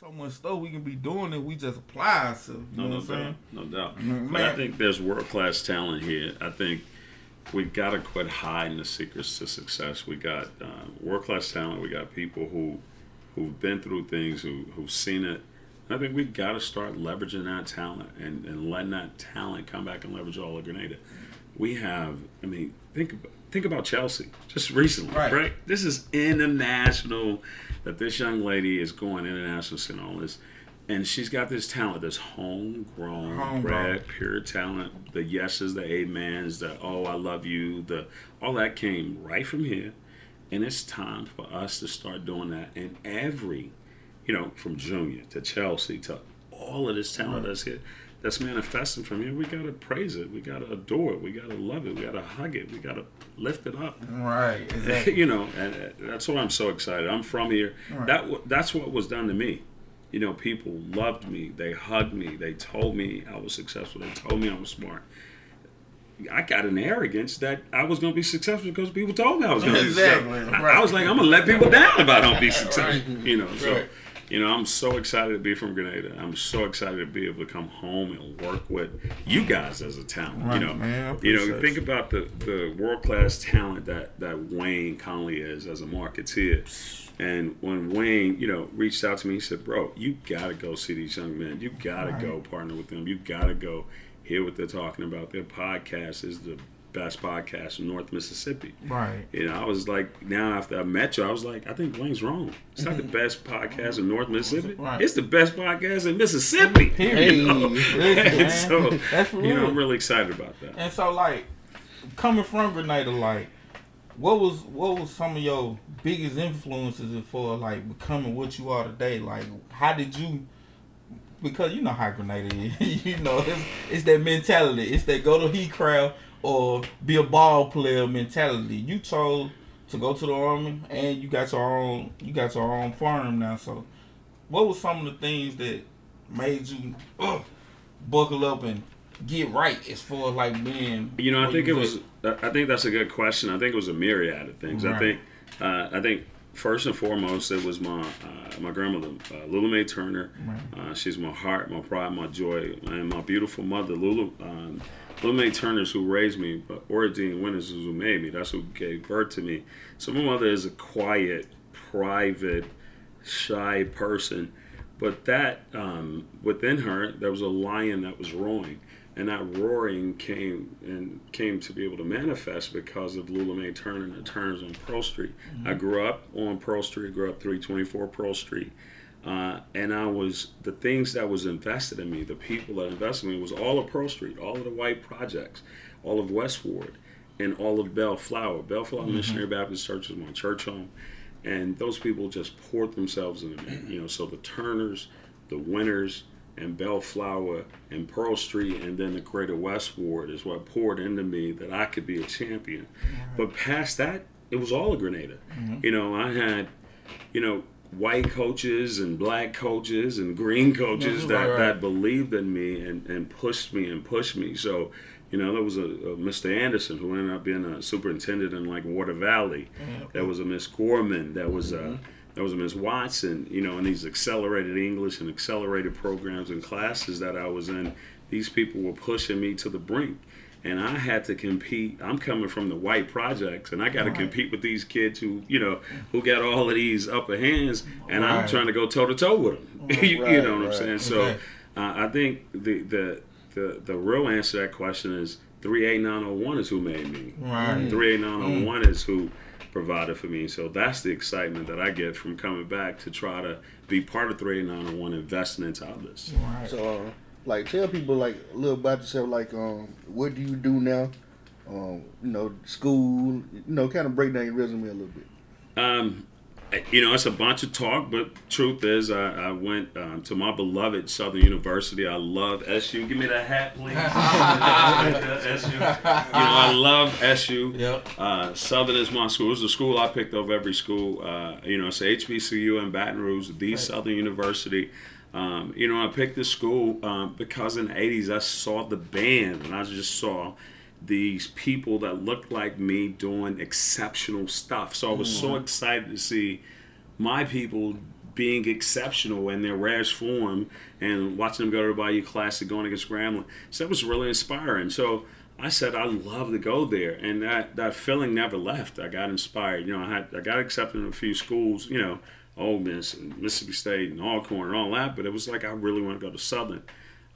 so much stuff we can be doing if we just apply ourselves. You No, know no what I'm doubt, saying? no doubt. Mm, But I think there's world class talent here. I think we got to quit hiding the secrets to success. We got uh, world class talent. We got people who who've been through things, who who've seen it. And I think we got to start leveraging that talent and, and letting that talent come back and leverage all of Grenada. We have, I mean, think ab- think about Chelsea just recently, Right. right? This is international. That this young lady is going international, seeing all this, and she's got this talent, this homegrown, Homegrown. bred, pure talent. The yeses, the amens, the oh I love you, the all that came right from here, and it's time for us to start doing that in every, you know, from junior to Chelsea to all of this talent that's here, that's manifesting from here. We gotta praise it, we gotta adore it, we gotta love it, we gotta hug it, we gotta lift it up. Right. Exactly. you know, and uh, that's why I'm so excited. I'm from here. Right. That that's what was done to me. You know, people loved me. They hugged me. They told me I was successful. They told me I was smart. I got an arrogance that I was going to be successful because people told me I was going to Exactly, be successful. I- right. I, was like, I'm going to let people down if I don't be successful. You know, so Right. You know, I'm so excited to be from Grenada. I'm so excited to be able to come home and work with you guys as a talent. Right, you know, man, you know, think about the the world class talent that that Wayne Conley is as a marketeer. And when Wayne, you know, reached out to me, he said, "Bro, you gotta go see these young men. You gotta Right. go partner with them. You gotta go hear what they're talking about. Their podcast is the best podcast in North Mississippi." Right. You know, I was like, now after I met you, I was like, I think Wayne's wrong. It's not the mm-hmm. best podcast in North Mississippi. Right. It's the best podcast in Mississippi. Period. You know? Listen, And so, That's for you know. I'm really excited about that. And so, like, coming from Grenada, like, what was what was some of your biggest influences for like becoming what you are today? Like, how did you? Because you know how Grenada is, you know it's, it's that mentality. It's that go to heat crowd or be a ball player mentality. You told to go to the army, and you got your own you got your own farm now. So, what was some of the things that made you uh, buckle up and get right as far as like being? You know, I think it was was. I think that's a good question. I think it was a myriad of things. I think. Uh, I think first and foremost, it was my uh, my grandmother, uh, Lula Mae Turner. Uh, she's my heart, my pride, my joy, and my beautiful mother, Lula. Um, Lula Mae Turner's who raised me, but Oradine Winters is who made me. That's who gave birth to me. So my mother is a quiet, private, shy person, but that um, within her there was a lion that was roaring, and that roaring came and came to be able to manifest because of Lula Mae Turner and the Turners on Pearl Street. I grew up on Pearl Street, grew up 324 Pearl Street. Uh, and I was the things that was invested in me, the people that invested in me was all of Pearl Street, all of the white projects, all of Westward, and all of Bellflower. Bellflower Missionary Baptist Church is my church home, and those people just poured themselves into me. You know, so the Turners, the Winters, and Bellflower and Pearl Street, and then the Greater Westward is what poured into me that I could be a champion. But past that, it was all a Grenada. Mm-hmm. You know, I had, you know, white coaches and black coaches and green coaches that, right, that believed in me and, and pushed me and pushed me. So, you know, there was a, a Mr. Anderson who ended up being a superintendent in like Water Valley. Mm-hmm. There was a Miss Gorman. There was a mm-hmm. There was Miss Watson. You know, in these accelerated English and accelerated programs and classes that I was in, these people were pushing me to the brink. And I had to compete. I'm coming from the white projects, and I got to Right. compete with these kids who, you know, who got all of these upper hands, and I'm trying to go toe to toe with them. you, you know what I'm right. saying? So, uh, I think the, the the the real answer to that question is 38901 is who made me. Right. 38901 is who provided for me. So that's the excitement that I get from coming back to try to be part of 38901, investing into others. Right. So, uh, like, tell people like a little about yourself. Like, um, what do you do now? Um, you know, school. You know, kind of break down your resume a little bit. Um, you know, it's a bunch of talk, but truth is, I, I went um, to my beloved Southern University. I love SU. Give me that hat, please. SU. You know, I love SU. Yep. Uh, Southern is my school. It's the school I picked over every school. Uh, you know, it's HBCU in Baton Rouge, the Southern University. Um, you know, I picked this school um, because in the 80s I saw the band and I just saw these people that looked like me doing exceptional stuff. So I was so excited to see my people being exceptional in their rarest form and watching them go to the Bayou Classic going against Grambling. So that was really inspiring. So I said I'd love to go there, and that, that feeling never left. I got inspired. You know, I had I got accepted in a few schools. You know, Ole Miss and Mississippi State and Alcorn and all that, but it was like I really want to go to Southern.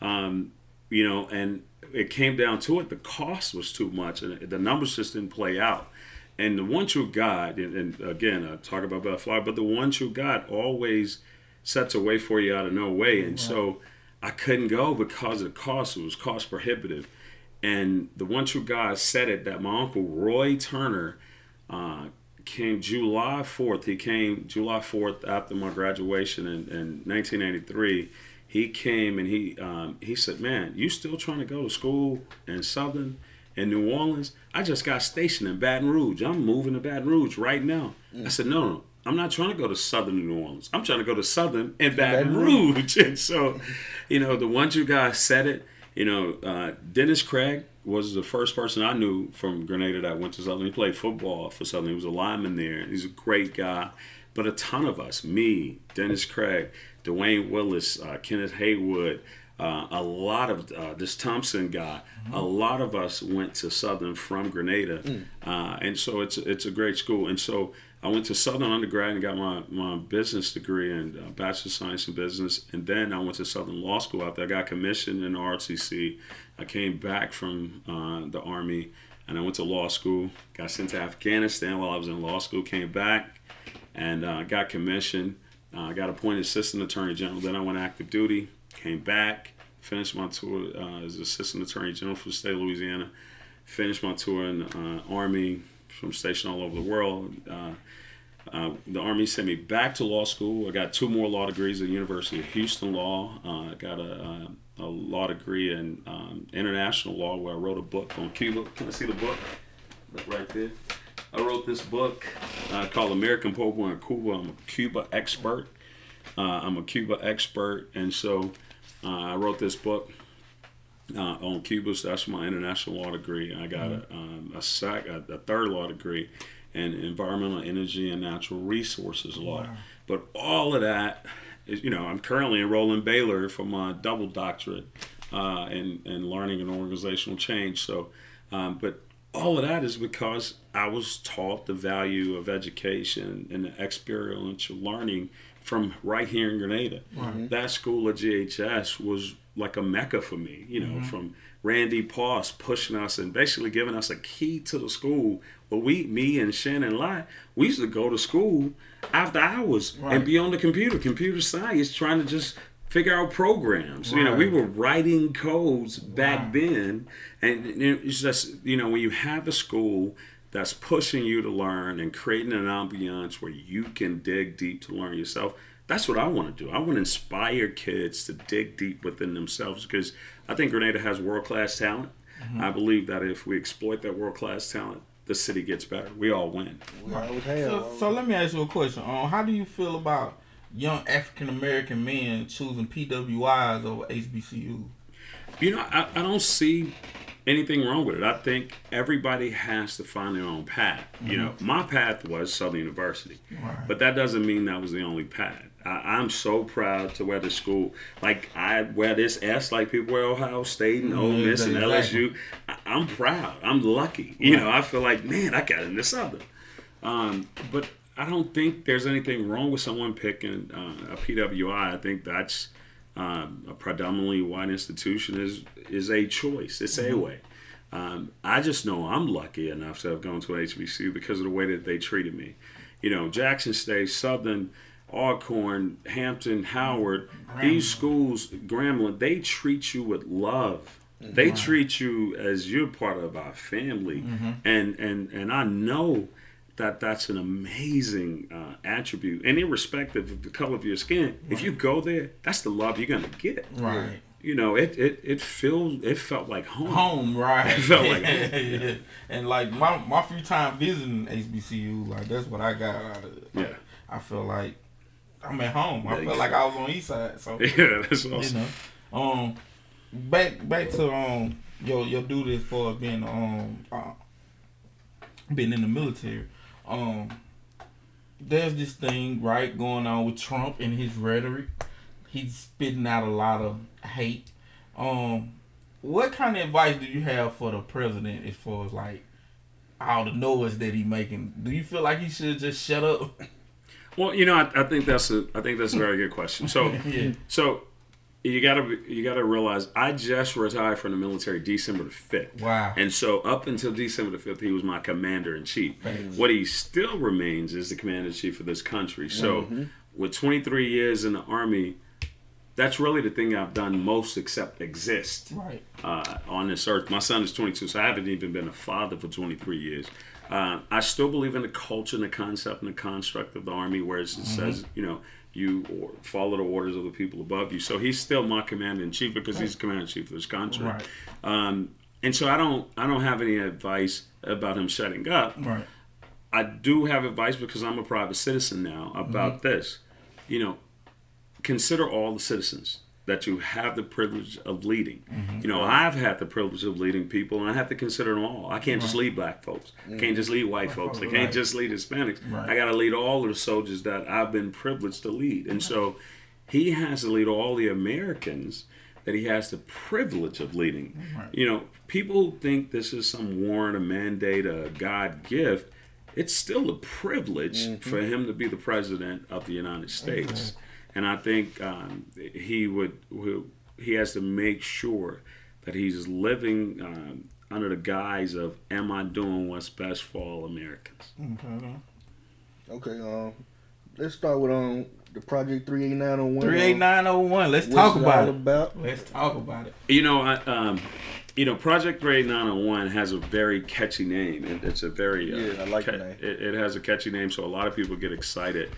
Um, you know, and it came down to it. The cost was too much, and the numbers just didn't play out. And the one true God, and, and again, I talk about butterfly, but the one true God always sets a way for you out of no way. And so I couldn't go because of the cost. It was cost prohibitive. And the one true God said it that my uncle Roy Turner uh, came July 4th. He came July 4th after my graduation in, in 1983. He came and he um, he said, "Man, you still trying to go to school in Southern in New Orleans? I just got stationed in Baton Rouge. I'm moving to Baton Rouge right now." Mm. I said, "No, no, I'm not trying to go to Southern New Orleans. I'm trying to go to Southern in Baton, Baton Rouge." and so, you know, the one you guys said it. You know, uh, Dennis Craig was the first person I knew from Grenada that went to Southern. He played football for Southern. He was a lineman there. He's a great guy. But a ton of us, me, Dennis Craig, Dwayne Willis, uh, Kenneth Haywood, uh, a lot of uh, this Thompson guy, mm-hmm. a lot of us went to Southern from Grenada, mm. Uh, and so it's it's a great school. And so I went to Southern undergrad and got my, my business degree and uh, bachelor of science in business. And then I went to Southern Law School after I got commissioned in ROTC. I came back from uh, the Army and I went to law school. Got sent to Afghanistan while I was in law school. Came back and uh, got commissioned. I uh, got appointed assistant attorney general. Then I went active duty. Came back. Finished my tour uh, as assistant attorney general for the state of Louisiana. Finished my tour in the uh, Army from stationed all over the world. Uh, uh, the Army sent me back to law school. I got two more law degrees at the University of Houston Law. I got a, a, a, law degree in um, international law where I wrote a book on Cuba. Can I see the book? Right there. I wrote this book uh, called American Pope in Cuba. I'm a Cuba expert. Uh, I'm a Cuba expert, and so uh, I wrote this book uh, on Cuba. So that's my international law degree. I got mm-hmm. a, um, a, sec, a, a, third law degree in environmental energy and natural resources law. Wow. But all of that is, you know, I'm currently enrolling Baylor for my double doctorate uh, in, in learning and organizational change. So, um, but all of that is because I was taught the value of education and the experiential learning from right here in Grenada. Mm-hmm. That school at GHS was like a mecca for me, you know, mm-hmm. from Randy Poss pushing us and basically giving us a key to the school. But we, me and Shannon Lai, we used to go to school after hours right. and be on the computer, computer science, trying to just figure out programs. Right. You know, we were writing codes back right. then, and it's just you know when you have a school that's pushing you to learn and creating an ambiance where you can dig deep to learn yourself that's what I want to do. I want to inspire kids to dig deep within themselves because I think Grenada has world class talent. Mm-hmm. I believe that if we exploit that world class talent, the city gets better. We all win. Right. So, so let me ask you a question. Um, how do you feel about young African American men choosing PWIs over HBCU? You know, I, I don't see anything wrong with it. I think everybody has to find their own path. Mm-hmm. You know, my path was Southern University, right. but that doesn't mean that was the only path. I, am so proud to wear the school. Like I wear this S like people wear Ohio State and Ole mm-hmm. Miss and LSU. I, am proud. I'm lucky. You know, I feel like man, I got into Southern. Um, but I don't think there's anything wrong with someone picking uh, a PWI. I think that's um, a predominantly white institution is is a choice. It's mm-hmm. a way. Um, I just know I'm lucky enough to have gone to HBCU because of the way that they treated me. You know, Jackson State, Southern Alcorn, Hampton, Howard, these schools, Grambling, they treat you with love. They treat you as you're part of our family, mm-hmm. and and and I know that that's an amazing uh, attribute. And irrespective of the color of your skin, right. if you go there, that's the love you're gonna get. Right. You know, it it it feels it felt like home. Home, right? It felt like home. yeah. And like my my free time visiting HBCU, like that's what I got out of it. Like, yeah. I feel like I'm at home. I felt like I was on East Side. So yeah, that's awesome. You know, um, back back to um your your duty for being um uh, being in the military. Um, there's this thing right going on with Trump and his rhetoric. He's spitting out a lot of hate. Um, what kind of advice do you have for the president as far as like all the noise that he making? Do you feel like he should just shut up? Well, you know, I, I think that's a I think that's a very good question. So, yeah. so you gotta you gotta realize I just retired from the military December the fifth. Wow. And so up until December the fifth, he was my commander in chief. Thanks. What he still remains is the commander in chief of this country. So with 23 years in the army, that's really the thing I've done most except exist Right. uh, on this earth. My son is 22, so I haven't even been a father for 23 years. Uh, I still believe in the culture and the concept and the construct of the army, where it says, you know, you or follow the orders of the people above you. So he's still my commander in chief because he's the commander in chief of this country. Right. Um, and so I don't, I don't have any advice about him shutting up. Right. I do have advice because I'm a private citizen now about this. You know, consider all the citizens that you have the privilege of leading. You know, I've had the privilege of leading people, and I have to consider them all. I can't just lead black folks. I can't just lead white folks. I can't Right. just lead Hispanics. Right. I got to lead all of the soldiers that I've been privileged to lead. And so, he has to lead all the Americans that he has the privilege of leading. Right. You know, people think this is some warrant, a mandate, a God gift. It's still a privilege for him to be the president of the United States. And I think um, he would, he has to make sure that he's living um, under the guise of, "Am I doing what's best for all Americans?" Okay. Okay, um, let's start with um the Project three eight nine zero one. Three eight nine zero one. Let's talk about it. about? Let's talk about it. You know, I, um, you know, Project Three Eight Nine Zero One has a very catchy name. It, it's a very uh, Yeah, I like the ca- name. It, it has a catchy name, so a lot of people get excited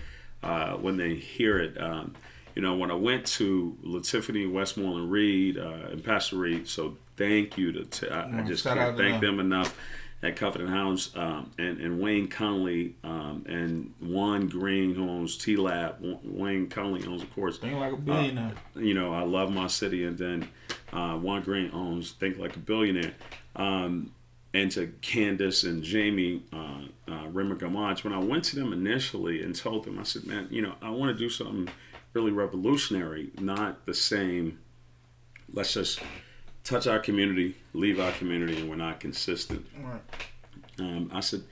uh, when they hear it. Um, you know, when I went to Latiffany Westmoreland Reed uh, and Pastor Reed, so thank you to, I, I just can't thank them. them enough at Covenant House um, and, and Wayne Conley um, and Juan Green who owns T Lab. Wayne Conley owns, of course, Think like a billionaire. you know, I love my city, and then uh, Juan Green owns Think Like a Billionaire. Um, and to Candace and Jamie uh, uh, Rimmer-Gamage, when I went to them initially and told them, I said, man, you know, I want to do something really revolutionary, not the same. Let's just touch our community, leave our community, and we're not consistent right. um, I said,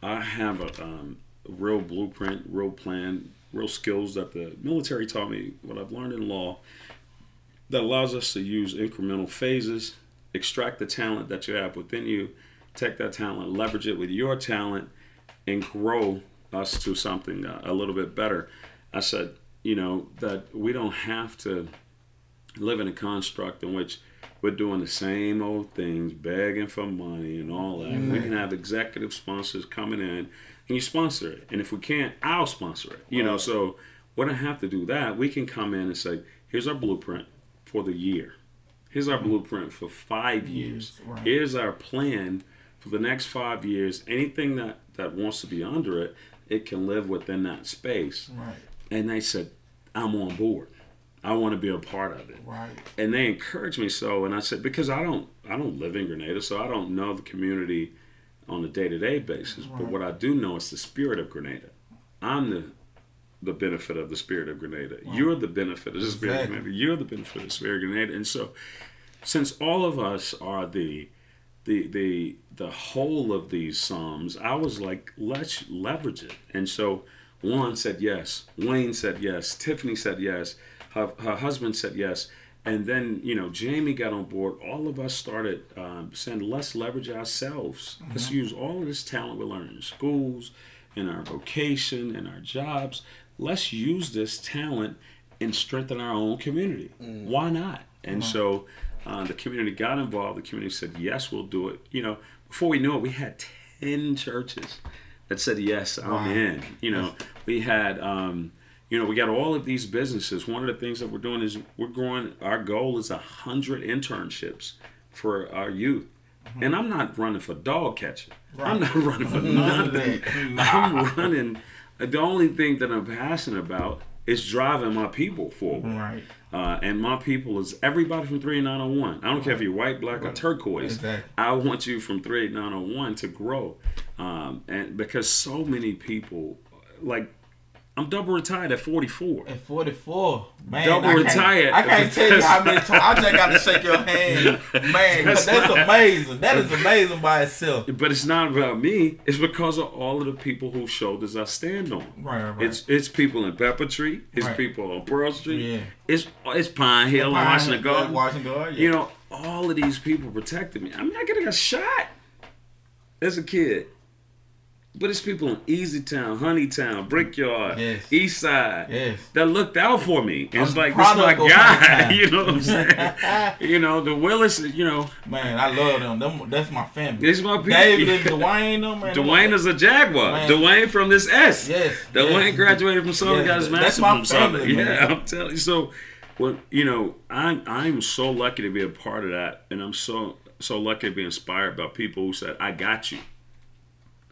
I have a, um, a real blueprint, real plan, real skills that the military taught me, what I've learned in law, that allows us to use incremental phases, extract the talent that you have within you, take that talent, leverage it with your talent, and grow us to something uh, a little bit better. I said, you know, that we don't have to live in a construct in which we're doing the same old things, begging for money and all that. We can have executive sponsors coming in and you sponsor it. And if we can't, I'll sponsor it. You know, so we don't have to do that. We can come in and say, here's our blueprint for the year. Here's our blueprint for five years. right. Here's our plan for the next five years. Anything that, that wants to be under it, it can live within that space. Right. And they said, I'm on board. I want to be a part of it Right. and they encouraged me so and i said because i don't i don't live in grenada so i don't know the community on a day-to-day basis Right. but what i do know is the spirit of grenada i'm the the benefit of the spirit of grenada you're the benefit of the spirit Exactly. of grenada you're the benefit of the spirit of grenada and so since all of us are the the the the whole of these psalms i was like let's leverage it. And so Juan said yes wayne said yes tiffany said yes her, her husband said yes. And then you know jamie got on board. All of us started um, saying let's leverage ourselves. Let's mm-hmm. use all of this talent we learn in schools in our vocation in our jobs. Let's use this talent and strengthen our own community. Mm. Why not? And mm-hmm. so uh, the community got involved. The community said yes we'll do it. You know before we knew it we had 10 churches that said yes i'm Wow. in. You know we had um, you know we got all of these businesses. One of the things that we're doing is we're growing our goal is a hundred internships for our youth. And i'm not running for dog catching i'm not running for nothing. i'm running. The only thing that i'm passionate about is driving my people forward. Right. Uh, and my people is everybody from 38901. I don't care if you're white, black, or turquoise. Exactly. I want you from 38901 to grow. Um, and because so many people like I'm double retired at 44. At 44, man. Double I retired. I can't tell you how many times. I just got to shake your hand, man. That's That's, amazing. That is amazing by itself. But it's not about me. It's because of all of the people whose shoulders I stand on. Right, right, right. It's it's people in Pepper Tree. It's Right. people on Pearl Street. Yeah. It's it's Pine Hill and Washington Garden. Washington Garden. Yeah. You know, all of these people protected me. I mean, I could have got shot as a kid. But it's people in Easy Town, Honeytown, Brickyard, Yes. East Side Yes. that looked out for me. And it's like, this is my guy. You know what I'm saying? you know, the Willis, you know, Man, I love them. them that's my family. These my people. David and Dwayne, them, man. Dwayne is a Jaguar. Man. Dwayne from this S. Yes. Dwayne yes. graduated from Southern, Yes, got his that's master's my from Southern. Yeah, I'm telling you. So, well, you know, I'm I'm so lucky to be a part of that, and I'm so so lucky to be inspired by people who said, "I got you,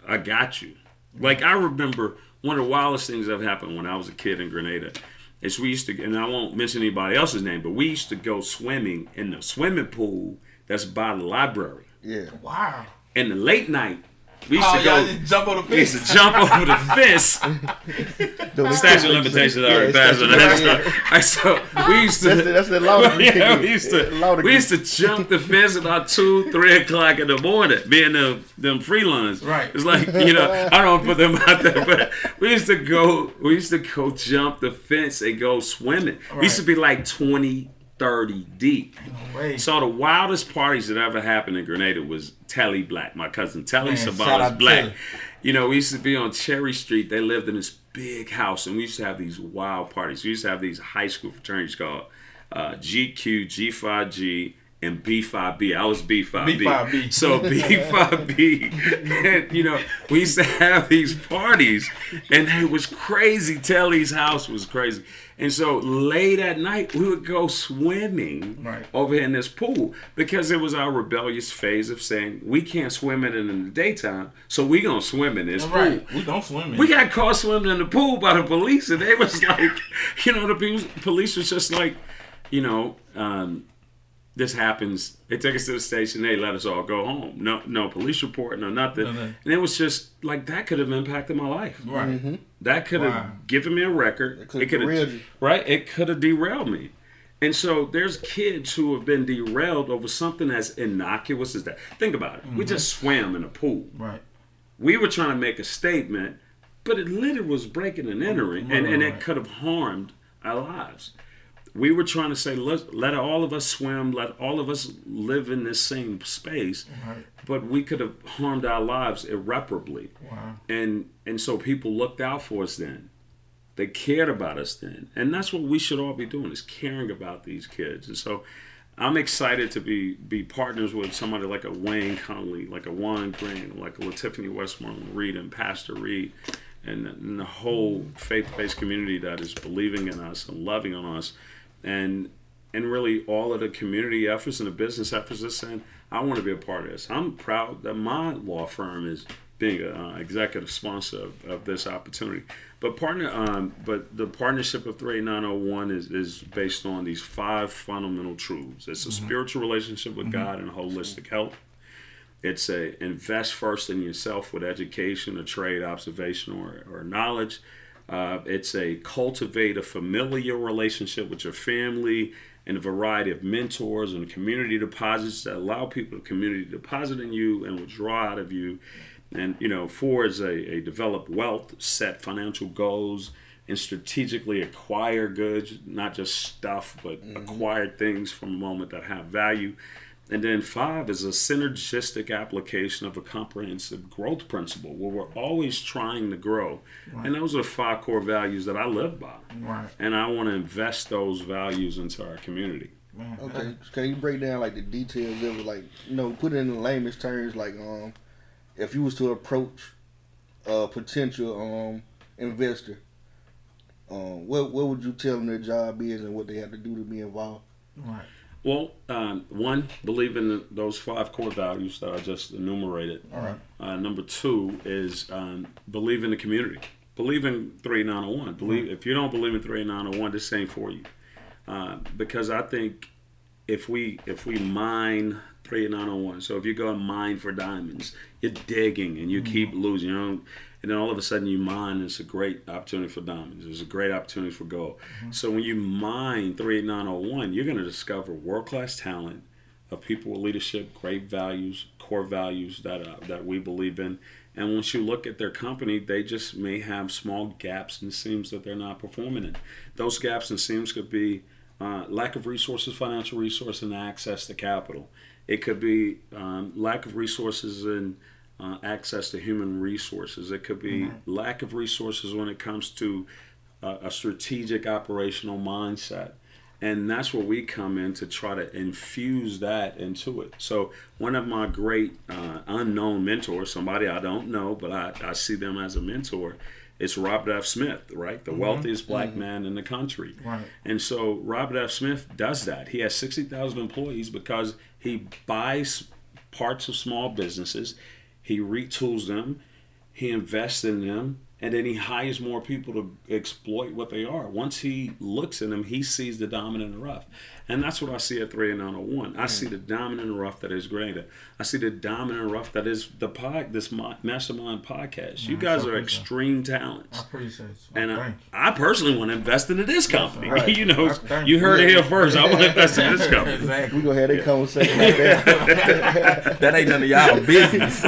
I got you." Like I remember one of the wildest things that happened when I was a kid in Grenada. Is we used to, and I won't mention anybody else's name, but we used to go swimming in the swimming pool that's by the library. Yeah. Wow. In the late night, we used Oh, to y'all go. just jump on the fence. We used to jump over the fence. Statue of limitations already passed. on that. Alright, So we used to. That's the, that's the law. yeah, we used to Law we used to jump the fence about two, three o'clock in the morning, being them them free lunch. Right. It's like you know I don't want put them out there, but we used to go we used to go jump the fence and go swimming. We used to be like 20, 30 deep. Wait. So the wildest parties that ever happened in Grenada was Telly Black, my cousin Telly Savalas Black. You know, we used to be on Cherry Street. They lived in this big house, and we used to have these wild parties. We used to have these high school fraternities called uh, GQ, G5G, and B5B. I was B5B. B5B. So B5B, and you know, we used to have these parties, and it was crazy. Telly's house was crazy. And so late at night, we would go swimming Right. over in this pool because it was our rebellious phase of saying we can't swim in it in the daytime, so we gonna swim in this All pool. right. We don't swim in. We got caught swimming in the pool by the police, and they was like, you know, the police was just like, you know, um, this happens. They take us to the station. They let us all go home. No, no police report, no nothing. Nothing. And it was just like that could have impacted my life. Right. That could have Wow. given me a record. It could've could derailed have you. right. It could have derailed me. And so there's kids who have been derailed over something as innocuous as that. Think about it. Mm-hmm. We just swam in a pool Right. we were trying to make a statement, but it literally was breaking and entering, and, and it could have harmed our lives. We were trying to say, let, let all of us swim, let all of us live in this same space, Right. but we could have harmed our lives irreparably. Wow. And and so people looked out for us then. They cared about us then. And that's what we should all be doing is caring about these kids. And so I'm excited to be be partners with somebody like a Wayne Conley, like a Juan Green, like a Tiffany Westmoreland Reed and Pastor Reed and, and the whole faith-based community that is believing in us and loving on us and and really all of the community efforts and the business efforts is saying, I want to be a part of this. I'm proud that my law firm is being an uh, executive sponsor of, of this opportunity. But partner, um, but the partnership of 38901 is, is based on these five fundamental truths. It's a spiritual relationship with God and holistic health. It's a invest first in yourself with education, a trade, observation, or, or knowledge. Uh, it's a cultivate a familiar relationship with your family and a variety of mentors and community deposits that allow people to community deposit in you and withdraw out of you. And you know, four is a, a develop wealth, set financial goals, and strategically acquire goods, not just stuff, but acquire things from a moment that have value. And then five is a synergistic application of a comprehensive growth principle where we're always trying to grow. And those are the five core values that I live by. Right. And I want to invest those values into our community. Man. Okay, can you break down like the details of it? Like, you know, put it in layman's terms. Like, um, if you was to approach a potential um investor, um, what what would you tell them their job is and what they have to do to be involved? Right. Well, um, one, believe in the, those five core values that I just enumerated. All right. Uh, number two is um, believe in the community. Believe in 3901. Believe if you don't believe in 3901, this ain't for you. Uh, because I think if we if we mine 38901. So if you go and mine for diamonds, you're digging and you keep losing. You know, and then all of a sudden you mine. It's a great opportunity for diamonds. It's a great opportunity for gold. So when you mine 38901, you're going to discover world class talent of people with leadership, great values, core values that uh, that we believe in. And once you look at their company, they just may have small gaps and seams that they're not performing in. Those gaps and seams could be uh, lack of resources, financial resource, and access to capital. It could be um, lack of resources and uh, access to human resources. It could be lack of resources when it comes to uh, a strategic operational mindset. And that's where we come in to try to infuse that into it. So, one of my great uh, unknown mentors, somebody I don't know, but I, I see them as a mentor, it's Robert F. Smith, right? The wealthiest black man in the country. Right. And so Robert F. Smith does that. He has 60,000 employees because he buys parts of small businesses, he retools them, he invests in them, and then he hires more people to exploit what they are. Once he looks at them, he sees the diamond in the rough. And that's what I see at 38901. I see the diamond in the rough that is Grenada. I see the diamond in the rough that is the pod, this Mastermind podcast. You Mm, guys are extreme talents. I appreciate it. And I, I personally want to invest into this company. Right. you know, you you. heard it here first. I want to invest in this company. exactly. We gonna have that conversation like that. that ain't none of y'all business.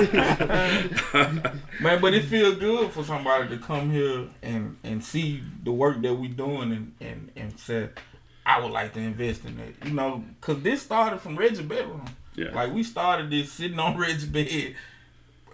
Man, but it feel good for somebody to come here and and see the work that we doing and and and say, I would like to invest in that. You know, cause this started from Reggie's bedroom. Yeah. Like we started this sitting on Reggie's bed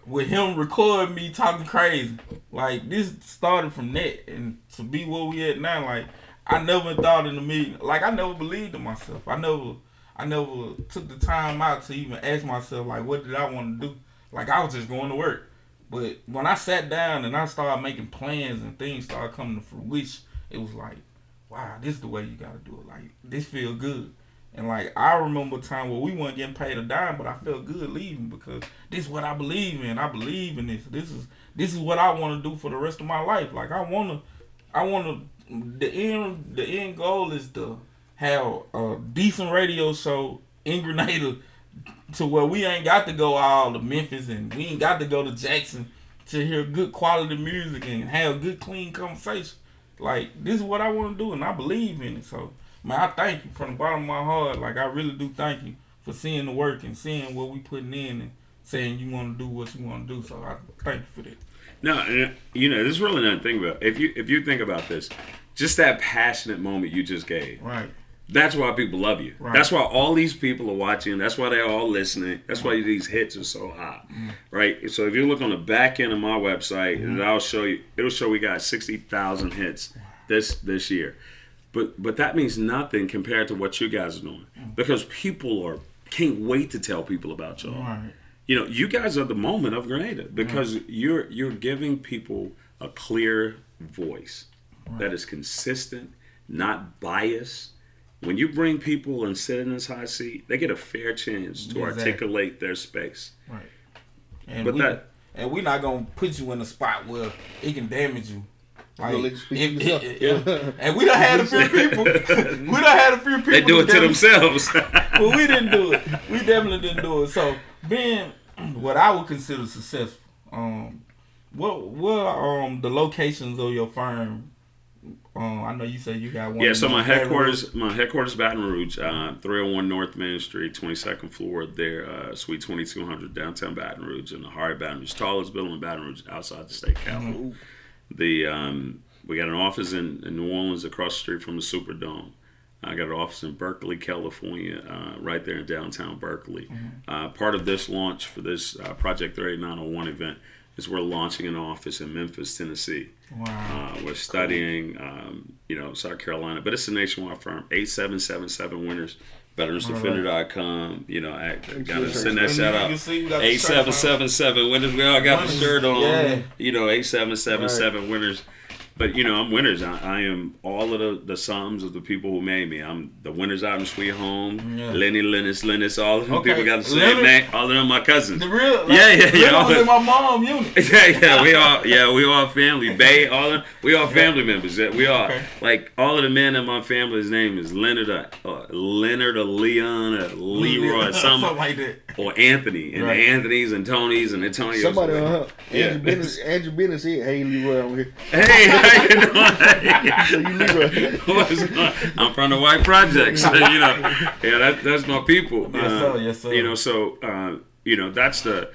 with him recording me talking crazy. Like this started from that, and to be where we at now, like I never thought in the million. Like I never believed in myself. I never, I never took the time out to even ask myself like, what did I want to do? Like I was just going to work. But when I sat down and I started making plans and things started coming to fruition, it was like, wow, this is the way you gotta do it. Like this feel good. And like I remember a time where we weren't getting paid a dime, but I felt good leaving because this is what I believe in. I believe in this. This is this is what I want to do for the rest of my life. Like I wanna, I wanna. The end the end goal is to have a decent radio show in Grenada to where we ain't got to go all to Memphis and we ain't got to go to Jackson to hear good quality music and have good clean conversation. Like this is what I want to do and I believe in it. So man, I thank you from the bottom of my heart. Like I really do thank you for seeing the work and seeing what we putting in and saying you want to do what you want to do. So I thank you for that. No, you know, there's really nothing to think about. If you if you think about this, just that passionate moment you just gave. Right. That's why people love you. Right. That's why all these people are watching. That's why they're all listening. That's why these hits are so hot, mm. right? So if you look on the back end of my website, and mm-hmm. I'll show you. It'll show we got sixty thousand hits this this year, but but that means nothing compared to what you guys are doing mm. because people are can't wait to tell people about y'all. Right. You know, you guys are the moment of Grenada mm. because you're you're giving people a clear voice that is consistent, not biased. When you bring people and sit in this high seat, they get a fair chance to Exactly. articulate their space. Right. And But we, that- and we're not gonna put you in a spot where it can damage you. Like, gonna let you speak for if- yourself. if- if- and we done had a few people. we done had a few people. They do it to that- themselves. Well, we didn't do it. We definitely didn't do it. So being what I would consider successful, um, what what are um the locations of your firm? Um, I know you said you got one. yeah, so my headquarters, my headquarters, Baton Rouge, uh, 301 North Main Street, 22nd floor there, uh, Suite 2200, downtown Baton Rouge, in the heart of Baton Rouge, tallest building in Baton Rouge, outside the state capitol. The um, we got an office in, in New Orleans across the street from the Superdome. I got an office in Berkeley, California, uh, right there in downtown Berkeley. Uh, part of this launch for this uh, Project 38901 event is we're launching an office in Memphis, Tennessee. Wow. Uh, we're studying, um, you know, South Carolina, but it's a nationwide firm. Eight seven seven seven winners. VeteransDefender.com. You know, I gotta send that shout out. can see we got the Eight seven seven seven winners. We all got the shirt on. yeah. You know, eight seven seven seven winners. But you know, I'm winners. I, I am all of the, the sums of the people who made me. I'm the winners out in Sweet Home, Yeah. Lenny, Linus, Linus. All of them Okay. people got the same Leonard- name. All of them my cousins. The real, like, Yeah, yeah, yeah. All was in my mom unit. yeah, yeah, we all, yeah, we all family. Bay, all of, them. we all family members. Yeah, We all Okay. like all of the men in my family's name is Leonard, uh, uh, Leonard or Leon or Leroy or something something, like that. or Anthony and Right. the Anthonys and Tonys and Antonios. Somebody on her. Yeah. Andrew Bennett, Andrew Bennett said, "Hey, Leroy, I'm here." Hey, how you doing? So you Leroy. What's going- I'm from the White Projects. you know, yeah, that, that's my people. Yes, sir. Yes, sir. You know, so uh, you know that's the,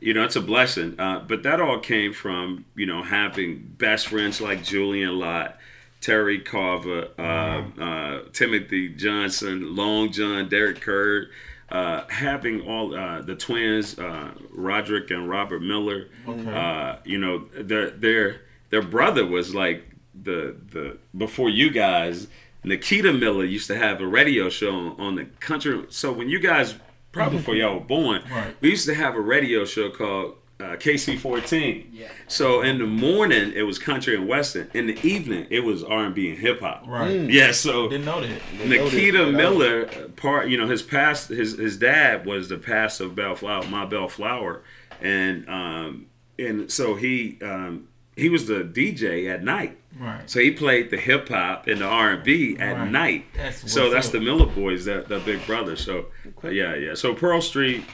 you know, it's a blessing. Uh, but that all came from you know having best friends like Julian Lott, Terry Carver, uh, uh, Timothy Johnson, Long John, Derek Kerr. Uh, having all uh, the twins, uh, Roderick and Robert Miller, uh, you know, their their their brother was like the the before you guys. Nikita Miller used to have a radio show on, on the country. So when you guys, probably before y'all were born, Right. we used to have a radio show called uh, KC14. Yeah. So in the morning it was country and western. In the evening it was R and B and hip hop. Right. Yeah. So Didn't know that. know Nikita that, Miller, uh, part you know his past his his dad was the pastor of Bellflower, my Bellflower, and um and so he um he was the DJ at night. Right. So he played the hip hop and the R and B at Right. night. That's so that's up. the Miller boys, that the big brother. So yeah, yeah. So Pearl Street,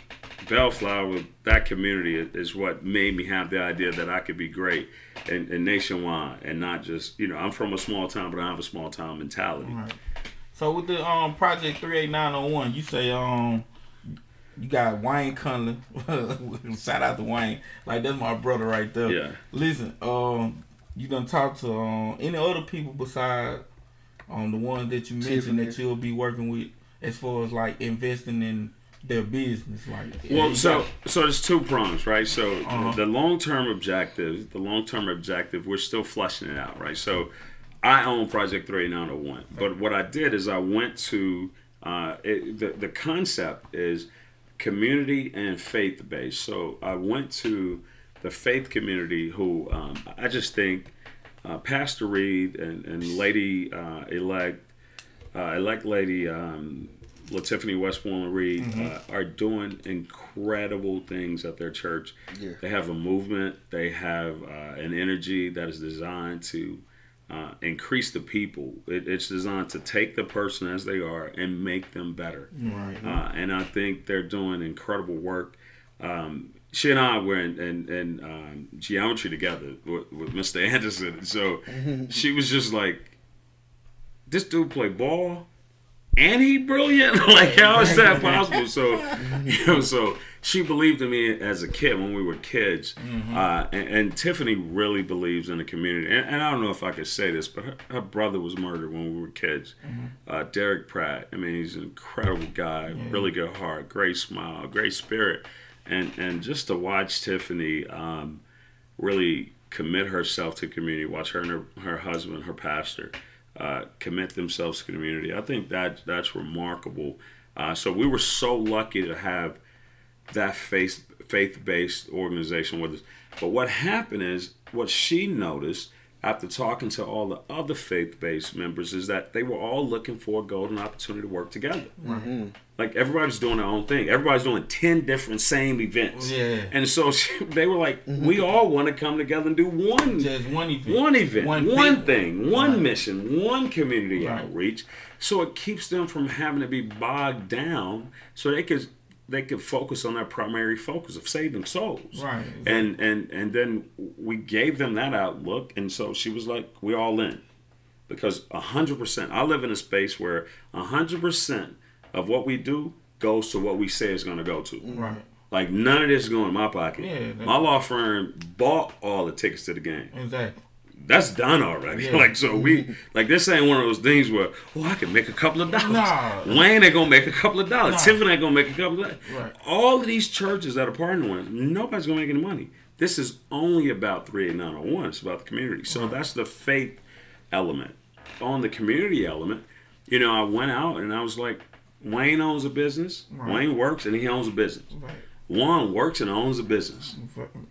Bellflower, that community is, is what made me have the idea that I could be great and, and nationwide and not just you know I'm from a small town, but I have a small town mentality. Right. So with the um project three eight nine oh one, you say um you got Wayne Conley. Shout out to Wayne. Like that's my brother right there. Yeah. Listen, um, you done talk to um any other people besides um the ones that you mentioned that you'll be working with as far as like investing in their business, like Well, so got- so there's two prongs, right? So Uh-huh. the long term objective, the long term objective, we're still flushing it out, right? So I own Project Three Nine Hundred One, but what I did is I went to uh, it, the the concept is community and faith based. So I went to the faith community who um, I just think uh, Pastor Reed and, and Lady uh, elect uh, elect Lady um, LaTiffany Westmoreland Reed uh, are doing incredible things at their church. Yeah. They have a movement. They have uh, an energy that is designed to uh, increase the people. It, it's designed to take the person as they are and make them better. right. Uh, and I think they're doing incredible work. Um, she and I were in, in, in um, geometry together with, with Mr. Anderson. So she was just like, this dude play ball and he brilliant. like, how is that possible? So, you know, so she believed in me as a kid when we were kids. Uh, and, and Tiffany really believes in the community. And, and I don't know if I could say this, but her, her brother was murdered when we were kids. Uh, Derek Pratt. I mean, he's an incredible guy, really good heart, great smile, great spirit. And, and just to watch Tiffany um, really commit herself to community, watch her and her, her husband, her pastor, uh, commit themselves to the community. I think that that's remarkable. Uh, so we were so lucky to have that faith faith based organization with us. But what happened is what she noticed after talking to all the other faith based members is that they were all looking for a golden opportunity to work together. Like everybody's doing their own thing. Everybody's doing ten different same events. Yeah. And so she, they were like, mm-hmm. we all want to come together and do one Just one event. one event, one, people. thing, one Right. mission, one community Right. outreach. So it keeps them from having to be bogged down, so they could they could focus on their primary focus of saving souls. Right. And and and then we gave them that outlook, and so she was like, "We all in," because hundred percent. I live in a space where hundred percent of what we do goes to what we say is going to go to. Right. Like none of this is going in my pocket. Yeah, my law firm bought all the tickets to the game Exactly. that's done already. Yeah. like so we like this ain't one of those things where oh I can make a couple of dollars. Nah. Wayne ain't gonna make a couple of dollars. Nah. Tiffany ain't gonna make a couple of dollars. Right. all of these churches that are partnering with, nobody's gonna make any money. This is only about three eight nine oh one. It's about the community. So that's the faith element. On the community element, you know, I went out and I was like, Wayne owns a business. Right. Wayne works and he owns a business. Right. Juan works and owns a business.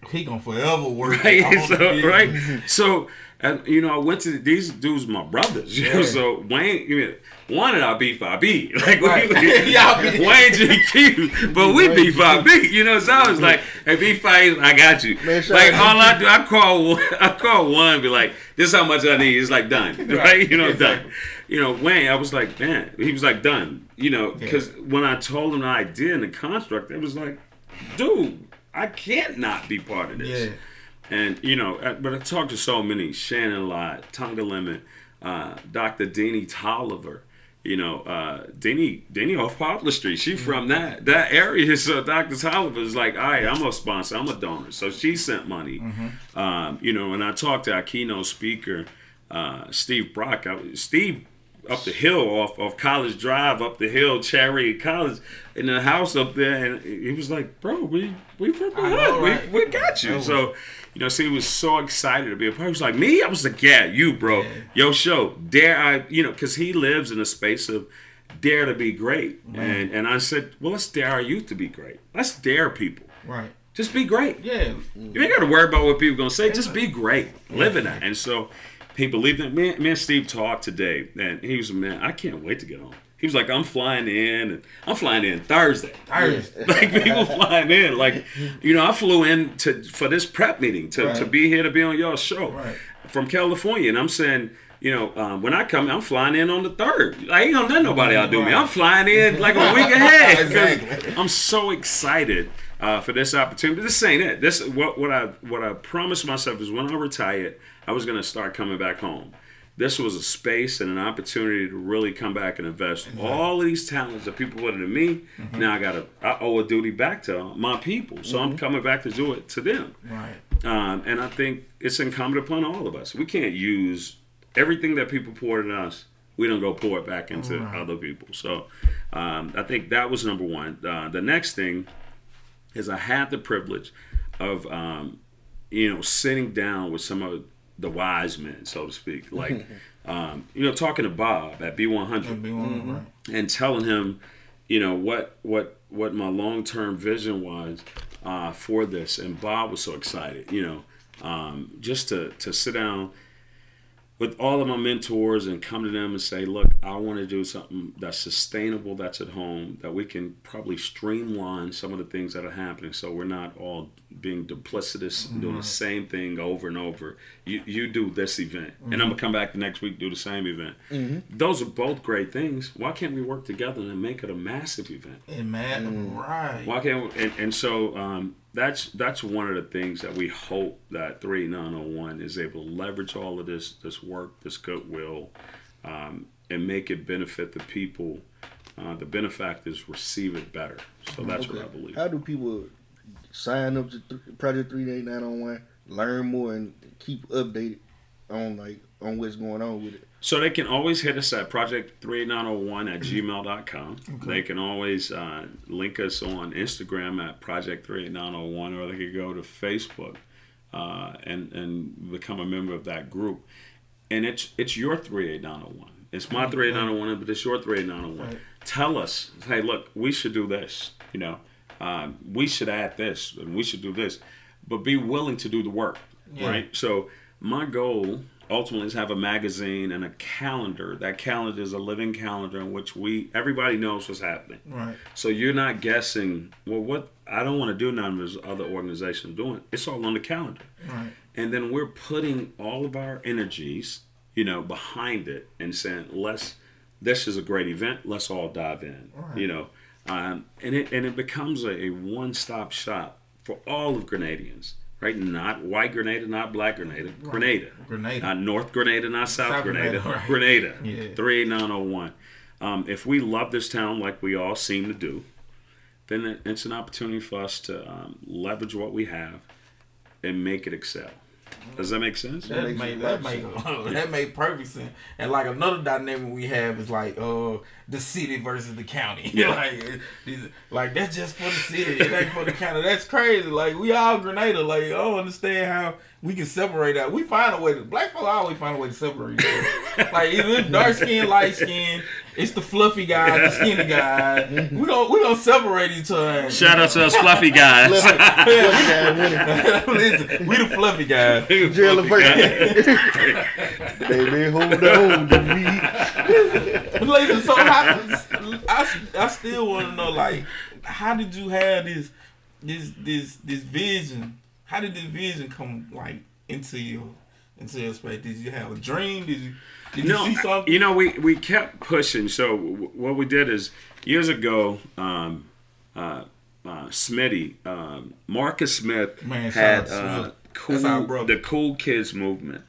He gonna forever work. Right, so, right. So, and you know, I went to these dudes, my brothers. You know, Yeah. so Wayne, you know, one at our B5B, like Right. we, Y'all Wayne GQ, but we Wayne B5B. You know, so I was like, hey B5, I got you. Man, like all I do, I call I call Juan, and be like, this is how much I need. It's like done, right? You know, done. You know, Wayne, I was like, man, he was like done. You know, because when I told him the idea and the construct, it was like, dude, I can't not be part of this. Yeah. And you know, uh, but I talked to so many: Shannon Lott, Tonga Lemon, uh, Dr. Deanie Tolliver. You know, uh, Deanie, Deanie off Poplar Street. She from that that area. So Dr. Tolliver is like, all right, I'm a sponsor, I'm a donor. So she sent money. Um, you know, and I talked to our keynote speaker, uh, Steve Brock. I, Steve up the hill off of College Drive, up the hill, Cherry College, in the house up there, and he was like, "Bro, we we from the hood, know, we, right? we got you." So, you know, see, he was so excited to be a part. He was like, "Me?" I was like, "Yeah, you, bro. Yeah. Yo, show dare I?" You know, because he lives in a space of dare to be great, and and I said, "Well, let's dare our youth to be great. Let's dare people. Right. Just be great." Yeah. You ain't got to worry about what people gonna say. Just be great. Live in that. And so he believed that. Man, me and Steve talked today, and he was man. I can't wait to get on. He was like, I'm flying in, and I'm flying in Thursday. Thursday. Like people flying in, like you know, I flew in to for this prep meeting to, to be here to be on your show Right. from California, and I'm saying. You know, um, when I come, I'm flying in on the third. I ain't gonna let nobody outdo me. I'm flying in like a week ahead. Exactly. I'm so excited uh, for this opportunity. This ain't it. This what what I what I promised myself is when I retired, I was gonna start coming back home. This was a space and an opportunity to really come back and invest all of these talents that people put into me. Mm-hmm. Now I gotta I owe a duty back to my people, so Mm-hmm. I'm coming back to do it to them. Right. Um, and I think it's incumbent upon all of us. We can't use everything that people poured in us. We don't go pour it back into Right. other people. So um, I think that was number one. Uh, the next thing is I had the privilege of, um, you know, sitting down with some of the wise men, so to speak. Like, um, you know, talking to Bob at B100 That'd be one, right. and telling him, you know, what what what my long term vision was uh, for this. And Bob was so excited, you know, um, just to to sit down with all of my mentors and come to them and say, look, I want to do something that's sustainable, that's at home, that we can probably streamline some of the things that are happening, so we're not all being duplicitous, and doing the same thing over and over. You you do this event, and I'm gonna come back the next week do the same event. Those are both great things. Why can't we work together and make it a massive event? And man, right. Why can't we, and, and so um, that's that's one of the things that we hope that 3901 is able to leverage all of this this work, this goodwill, um, and make it benefit the people. Uh, the benefactors receive it better. So that's what I believe. How do people sign up to th- Project Three Eight Nine on One, learn more, and keep updated on like on what's going on with it? So they can always hit us at project38901 at gmail.com. They can always uh, link us on Instagram at project38901 or they could go to Facebook uh, and, and become a member of that group. And it's it's your 38901. It's my 38901, but it's your 38901. Right. Tell us, hey, look, we should do this. You know, um, we should add this and we should do this, but be willing to do the work, Yeah. right? So my goal ultimately is have a magazine and a calendar. That calendar is a living calendar in which we everybody knows what's happening. Right. So you're not guessing. Well, what I don't want to do none of this other organizations doing. It's all on the calendar, Right. and then we're putting all of our energies, you know, behind it and saying, let's. This is a great event. Let's all dive in. Right. You know, um, and it and it becomes a, a one-stop shop for all of Grenadians. Right, not white Grenada, not black Grenada, Grenada, Grenada. not North Grenada, not South, South Grenada, Grenada, right. Grenada, Yeah. 38901. Um, if we love this town like we all seem to do, then it- it's an opportunity for us to um, leverage what we have and make it excel. Does that make sense? That makes make that lot make that make perfect sense. And like another dynamic we have is like uh the city versus the county. Yeah. like like that's just for the city. It ain't for the county. That's crazy. Like we all Grenada. Like I don't understand how we can separate out. We find a way to black folk always find a way to separate. like either dark skin, light skin. It's the fluffy guy, the skinny guy. We don't we gonna separate each other. Shout out to us fluffy guys. Fluffy, fluffy guy. Listen, we the fluffy guys. Gerald Levert. they been hold on to me. But listen, so how, I, I still want to know like how did you have this this this this vision? How did this vision come like into your into your space? Did you have a dream? Did you did you no, see something? you know, we, we kept pushing. So w- what we did is years ago, um, uh, uh, Smitty, um, Marcus Smith Man, had uh, Smith. That's our cool, the cool kids movement,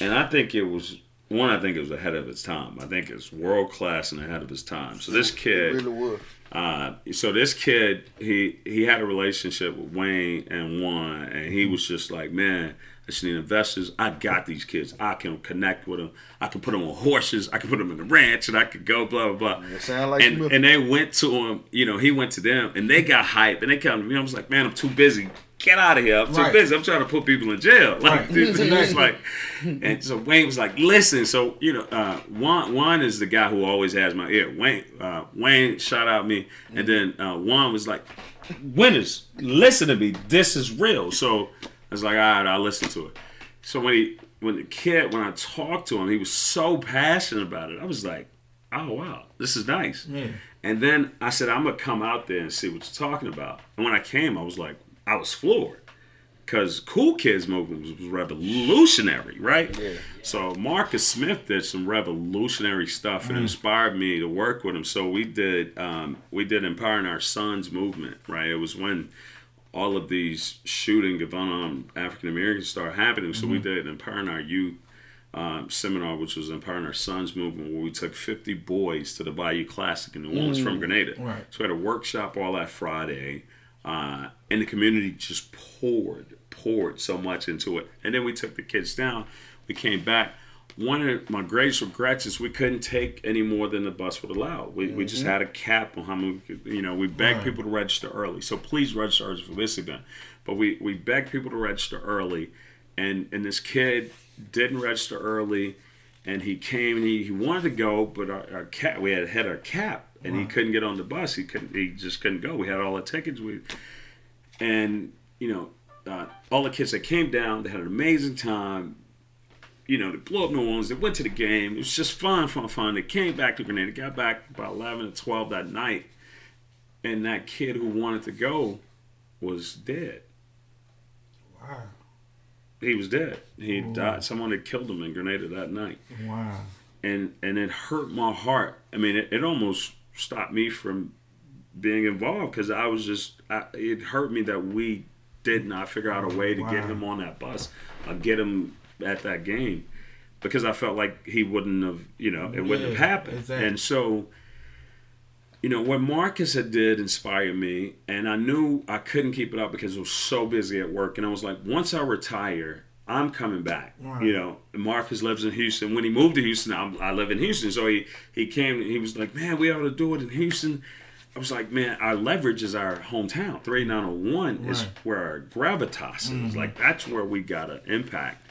and I think it was one. I think it was ahead of its time. I think it's world class and ahead of its time. So this kid, Really was. Uh, so this kid, he he had a relationship with Wayne and Juan, and he was just like, man, I just need investors. I got these kids. I can connect with them. I can put them on horses. I can put them in the ranch, and I could go blah blah blah. It sound like and and they went to him. You know, he went to them, and they got hype, and they come to me. I was like, man, I'm too busy. Get out of here. I'm too Right. busy. I'm trying to put people in jail. Like, Right. like, and so Wayne was like, listen. So you know, uh, Juan Juan is the guy who always has my ear. Wayne uh, Wayne shout out me, and then uh, Juan was like, winners, listen to me. This is real. So I was like, all right, I'll listen to it. So when he when the kid when I talked to him, he was so passionate about it. I was like, oh wow, this is nice. Yeah. And then I said, I'm gonna come out there and see what you're talking about. And when I came, I was like, I was floored. Cause Cool Kids movement was, was revolutionary, right? Yeah. So Marcus Smith did some revolutionary stuff and Mm. inspired me to work with him. So we did um, we did empowering our sons movement, right? It was when all of these shooting of unarmed African Americans started happening. So Mm-hmm. we did empowering our youth um, seminar, which was empowering our sons movement, where we took 50 boys to the Bayou Classic in New Orleans from Grenada. Mm. Right. So we had a workshop all that Friday, uh, and the community just poured, poured so much into it. And then we took the kids down. We came back. One of my greatest regrets is we couldn't take any more than the bus would allow. We, we just had a cap on how many, you know, we begged Right. people to register early. So please register early for this event. But we, we begged people to register early. And, and this kid didn't register early. And he came and he, he wanted to go, but our, our cap, we had had our cap and he couldn't get on the bus. He couldn't, he just couldn't go. We had all the tickets. We, and you know, uh, all the kids that came down, they had an amazing time. You know, they blew up New Orleans. They went to the game. It was just fun, fun, fun. They came back to Grenada. Got back about eleven or twelve that night, and that kid who wanted to go was dead. Wow. He was dead. He died. Someone had killed him in Grenada that night, Wow. and and it hurt my heart. I mean, it, it almost stopped me from being involved because I was just. I, it hurt me that we did not figure out a way to get him on that bus or get him at that game because I felt like he wouldn't have, you know, it wouldn't have happened. exactly. And so, you know, what Marcus had did inspired me, and I knew I couldn't keep it up because I was so busy at work. And I was like, once I retire, I'm coming back. Right. You know, Marcus lives in Houston. When he moved to Houston, I'm, I live in Houston, so he he came. He was like, man, we ought to do it in Houston. I was like, man, our leverage is our hometown. 3901 is where our gravitas is. Mm-hmm. Like, that's where we got to impact.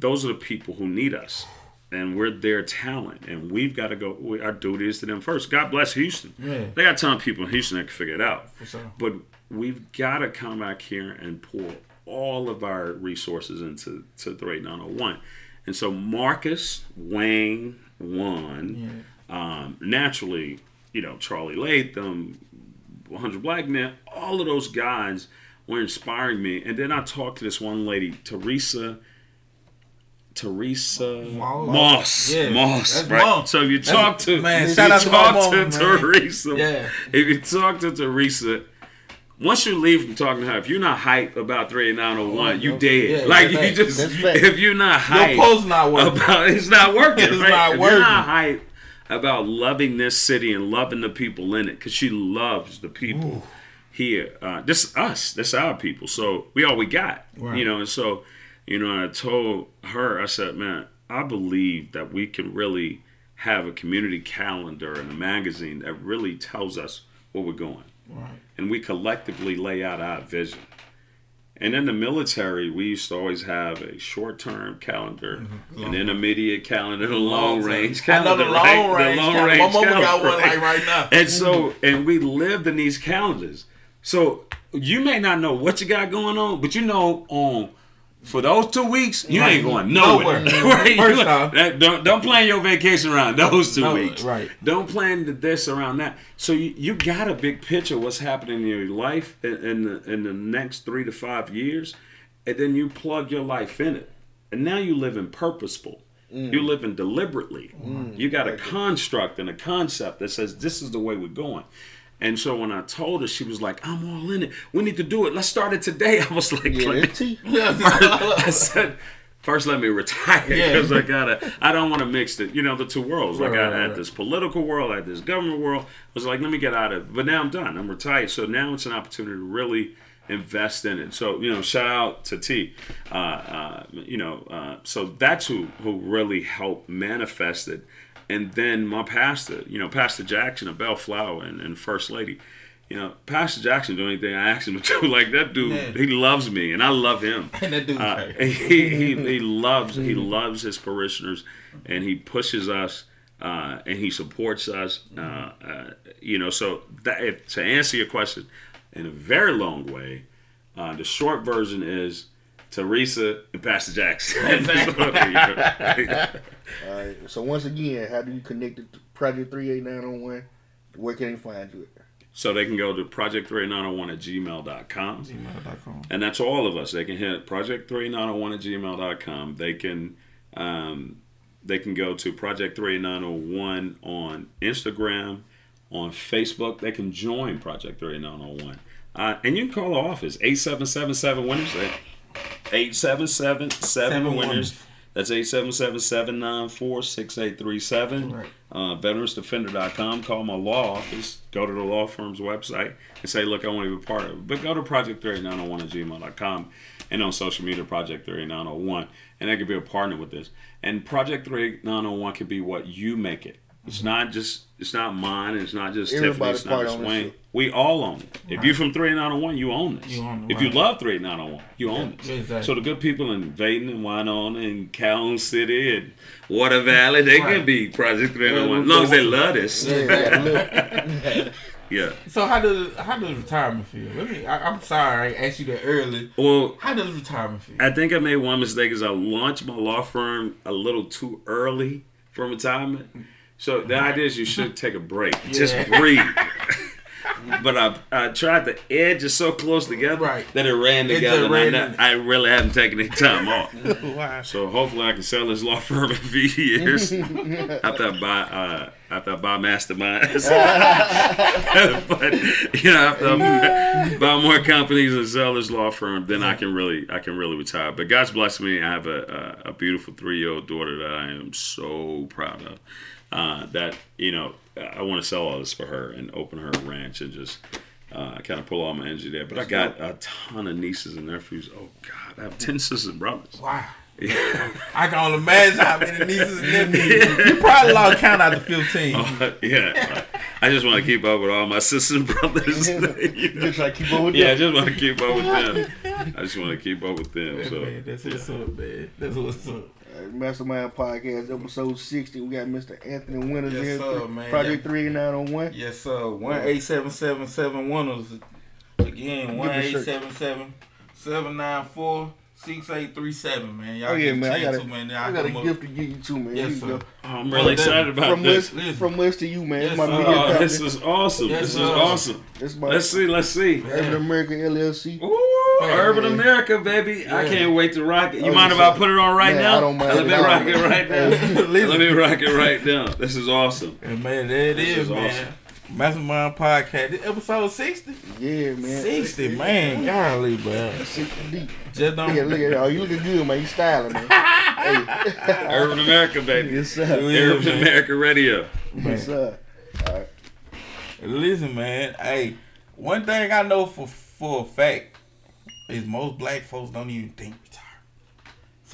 Those are the people who need us. And we're their talent. And we've got to go, we, our duty is to them first. God bless Houston. Yeah. They got a ton of people in Houston that can figure it out. For sure. But we've got to come back here and pour all of our resources into to 3901. And so Marcus, Wayne, Juan, um, naturally, you know, Charlie Latham, 100 Black Men, all of those guys were inspiring me. And then I talked to this one lady, Teresa. Teresa Moss. Moss, Yeah, Moss, right? So if you That's- talk to, man, shout you out to my talk mama, to man. Teresa, Yeah. if you talk to Teresa, once you leave from talking to her, if you're not hyped about 3901, you dead. Yeah, like that's you just, That's if you're not Your hyped post not working. about, it's not working. It's right? not if working. you're not hyped about loving this city and loving the people in it, because she loves the people here. Uh, this us, this our people. So we all we got, Right. you know. And so, you know, I told her, I said, man, I believe that we can really have a community calendar and a magazine that really tells us where we're going Right. And we collectively lay out our vision. And in the military, we used to always have a short term calendar, mm-hmm. an intermediate calendar, a long, range calendar. The long right? range. The long range My mama calendar, got one like right now. And so, and we lived in these calendars. So you may not know what you got going on, but you know on for those two weeks, you right. ain't going nowhere. nowhere. right? First you, off, don't don't plan your vacation around those two no, weeks. Right. Don't plan the, this around that. So you, you got a big picture of what's happening in your life in, in the in the next three to five years, and then you plug your life in it, and now you live in purposeful. Mm. You living deliberately. Mm. You got a construct and a concept that says this is the way we're going. And so when I told her, she was like, "I'm all in it. We need to do it. Let's start it today." I was like, yeah, I said, first let me retire because yeah. I gotta. I don't want to mix the, you know, the two worlds. Like right, I had right. this political world, I had this government world. I was like, let me get out of. it. But now I'm done. I'm retired. So now it's an opportunity to really invest in it. So you know, shout out to T. Uh, uh, you know, uh, so that's who who really helped manifest it and then my pastor, you know, Pastor Jackson of Bellflower and, and First Lady, you know, Pastor Jackson do anything I ask him to do. Like that dude, yeah. he loves me, and I love him. And that dude, uh, he, he he loves he loves his parishioners, and he pushes us, uh, and he supports us. Uh, uh you know, so that if, to answer your question in a very long way, uh, the short version is Teresa and Pastor Jackson. All right. So once again, how do you connect to Project 38901? Where can they find you So they can go to project3901 at gmail.com. Gmail.com. And that's all of us. They can hit project3901 at gmail.com. They can um, they can go to Project 3901 on Instagram, on Facebook. They can join Project 3901. Uh, and you can call the office, 8777 winners. 877 7 winners. That's 877-794-6837. Right. Uh, VeteransDefender.com. Call my law office. Go to the law firm's website and say, look, I want to be a part of it. But go to project3901 at gmail.com and on social media, Project 3901. And that could be a partner with this. And Project 3901 could be what you make it. It's not just it's not mine. It's not just Tiffany. It's not just Wayne. We all own it. If you're from three eight nine zero oh one, you own this. You own if right. you love three eight nine zero oh one, you own yeah, this. Exactly. So the good people in Vaiden and Winona and Calhoun City and Water Valley, they right. can be Project three eight nine zero one as long as they love this. Yeah. yeah. So how does how does retirement feel? Let me. I, am sorry I asked you that early. Well, how does retirement feel? I think I made one mistake. Is I launched my law firm a little too early for retirement. So the idea is you should take a break. Yeah. Just breathe. but I, I tried the edge is so close together right. that it ran together. It ran and I, I, really haven't taken any time off. wow. So hopefully I can sell this law firm in a few years after I buy uh, after I buy masterminds. but you know after I buy more companies and sell this law firm, then I can really I can really retire. But God's blessed me. I have a, a, a beautiful three year old daughter that I am so proud of uh, that you know I want to sell all this for her and open her ranch and just uh, kind of pull all my energy there. But I got a ton of nieces and nephews. Oh God, I have ten sisters and brothers. Wow. Yeah. I can only imagine how many nieces and nephews. You probably lost count out to fifteen. Oh, yeah. I just want to keep up with all my sisters and brothers. you know? Just like keep up with them. Yeah, I just want to keep up with them. I just want to keep up with them. So man, that's what's up, man. That's what's up. Mastermind Podcast, episode 60. We got Mr. Anthony Winters yes, here. Sir, man. Project 38901. Yes, sir. 18777 Winners. Again, 18777 794 6837, man. Y'all oh, yeah, man. I got, a, man. I got a gift to give you, too, man. Yes, sir. I'm really excited about from this. West, from West to you, man. Yes, my oh, this is awesome. Yes, this is awesome. This my, let's see. Let's see. Urban America LLC. Ooh. Urban America, baby. Yeah. I can't wait to rock it. You oh, mind if I put it on right man, now? I don't mind. Let me rock it right now. Let me rock it right now. This is awesome. And man, there it this is, is man. Awesome. Mastermind Podcast, episode 60? Yeah, man. 60, man. Golly, man. 60 deep. Just don't. Yeah, look at Oh, you looking good, man. You styling, man. hey. Urban America, baby. Yes, sir. Urban America Radio. Yes, sir. All right. Listen, man. Hey, one thing I know for for a fact is most black folks don't even think retire.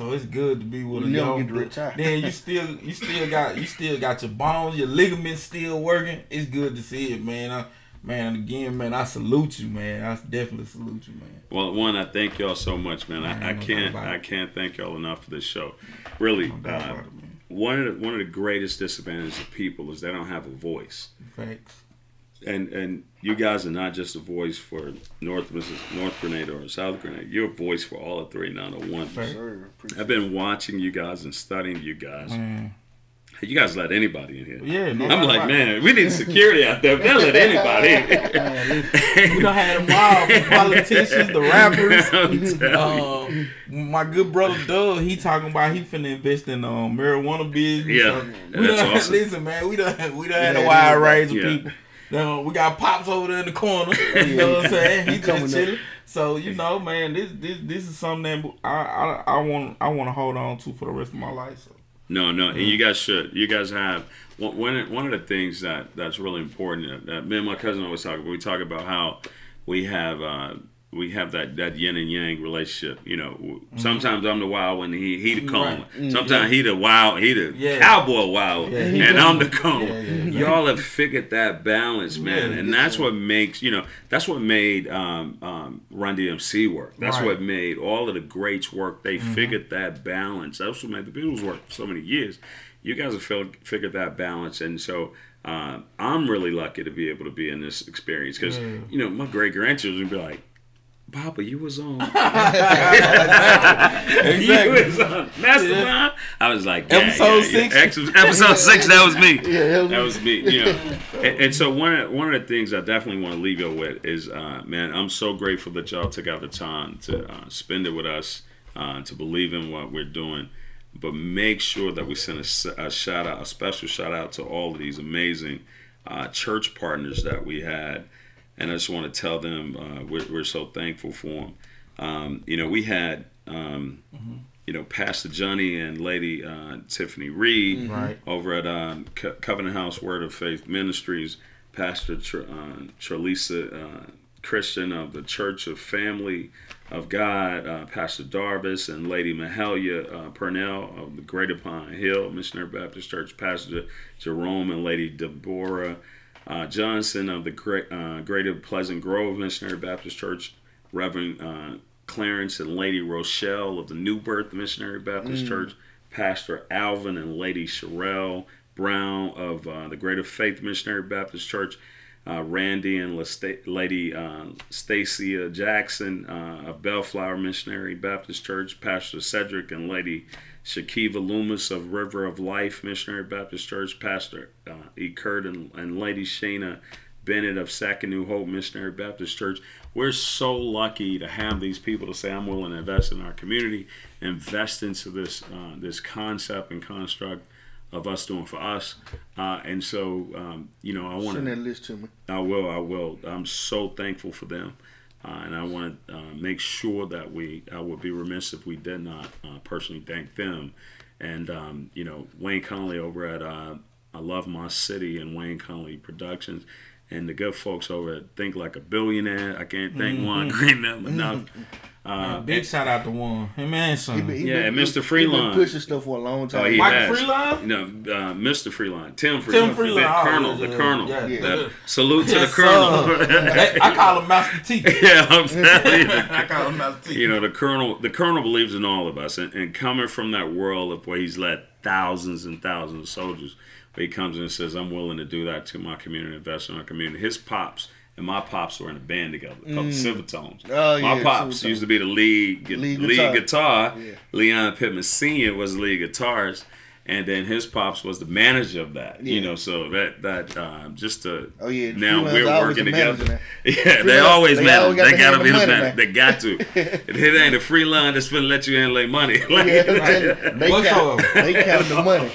So it's good to be with you a young. Get retire. Then you still you still got you still got your bones, your ligaments still working. It's good to see it, man. I, man, again, man, I salute you, man. I definitely salute you, man. Well, one, I thank y'all so much, man. Man, I, I can't, I can't thank y'all enough for this show. Really, uh, it, one of the, one of the greatest disadvantages of people is they don't have a voice. Facts. And and you guys are not just a voice for North North Grenada or South Grenada. You're a voice for all of three nine oh one. Fact. Sir, appreciate I've been watching you guys and studying you guys. Man. You guys let anybody in here. Yeah, no I'm like, about man, we need security out there. They'll let anybody in. We done had them wild the politicians, the rappers. I'm telling you. Um, my good brother Doug, he talking about he finna invest in um, marijuana business. Yeah, we that's done, awesome. Listen, man, we done we done had a Yeah, wide range of Yeah. people. Now, we got pops over there in the corner. You know what I'm saying? He Coming just up. chilling. So you know, man, this this this is something that I I, I want I want to hold on to for the rest of my life. So No, no, and you guys should. You guys have one one of- the things that that's really important. That, that me and my cousin always talk. about. We talk about how we have uh, we have that that yin and yang relationship. You know, w- sometimes I'm the wild one, he he the calm. Right. Sometimes he the wild, he the Yeah. cowboy wild, Yeah, and I'm the calm. Yeah, Y'all have figured that balance, man, and that's what makes you know that's what made um, um, Run DMC work. That's Right. what made all of the greats work. They figured that balance. That's what made the Beatles work for so many years. You guys have figured that balance, and so uh, I'm really lucky to be able to be in this experience because you know my great grandchildren would be like. Papa, you was on. Exactly. You was on Mastermind. I was like, yeah, Episode yeah, yeah. six? Ex- Episode six. That was me. Yeah, that was me. You know, and, and so one of one of the things I definitely want to leave you with is, uh, man, I'm so grateful that y'all took out the time to uh, spend it with us, uh, to believe in what we're doing. But make sure that we send a shout out, a special shout out to all of these amazing uh, church partners that we had, and I just want to tell them uh, we're, we're so thankful for them. Um, you know, we had. Um, You know, Pastor Johnny and Lady uh, Tiffany Reed Right. over at um, Co- Covenant House Word of Faith Ministries, Pastor Tr- uh, Trelisa uh, Christian of the Church of Family of God, uh, Pastor Darvis and Lady Mahalia uh, Purnell of the Greater Pine Hill Missionary Baptist Church, Pastor Jerome and Lady Deborah uh, Johnson of the Great, uh, Greater Pleasant Grove Missionary Baptist Church, Reverend uh, Clarence and Lady Rochelle of the New Birth Missionary Baptist Church, Pastor Alvin and Lady Sherelle Brown of uh, the Greater Faith Missionary Baptist Church, uh, Randy and Lesta- Lady uh, Stacia Jackson uh, of Bellflower Missionary Baptist Church, Pastor Cedric and Lady Shakiva Loomis of River of Life Missionary Baptist Church, Pastor uh, E. Kurt and, and Lady Shayna Bennett of Second New Hope Missionary Baptist Church. We're so lucky to have these people to say, "I'm willing to invest in our community, invest into this uh, this concept and construct of us doing for us." Uh, and so, um, you know, I want to Send that list to me. I will. I will. I'm so thankful for them, uh, and I want to uh, make sure that we. I would be remiss if we did not uh, personally thank them, and um, you know Wayne Conley over at uh, I Love My City and Wayne Conley Productions, and the good folks over at Think Like a Billionaire. I can't thank Juan Green enough. Uh, Big shout out to one. Hey man, son. He been- he Yeah, been- Mr. he Freelon. been pushing stuff for a long time. Oh, he Michael has. Freelon? You know, uh, Mr. Freelon, Tim Freelon, Tim Freelon, the oh, Colonel, the Colonel. yeah, yeah. That- salute to Yes, the Colonel. sir. I call him Master T. yeah, I'm telling you. I call him Master T. you know the colonel the colonel believes in all of us and, and coming from that world of where he's led thousands and thousands of soldiers where he comes in and says i'm willing to do that to my community invest in our community his pops and my pops were in a band together called mm. the Silvertones. Oh, my yeah, pops Silvertones. used to be the lead, Lead lead, guitar. guitar. Yeah. Leon Pittman Sr. was the lead guitarist, and then his pops was the manager of that. You know, so that that um, just to Oh, yeah, now we're working the manager together. now. Yeah, they Freelon- always they manage. always They gotta be the money man. They got to. If it ain't a free line that's finna let you handle their money. Like, Yeah, I'm they What's count, they count the money.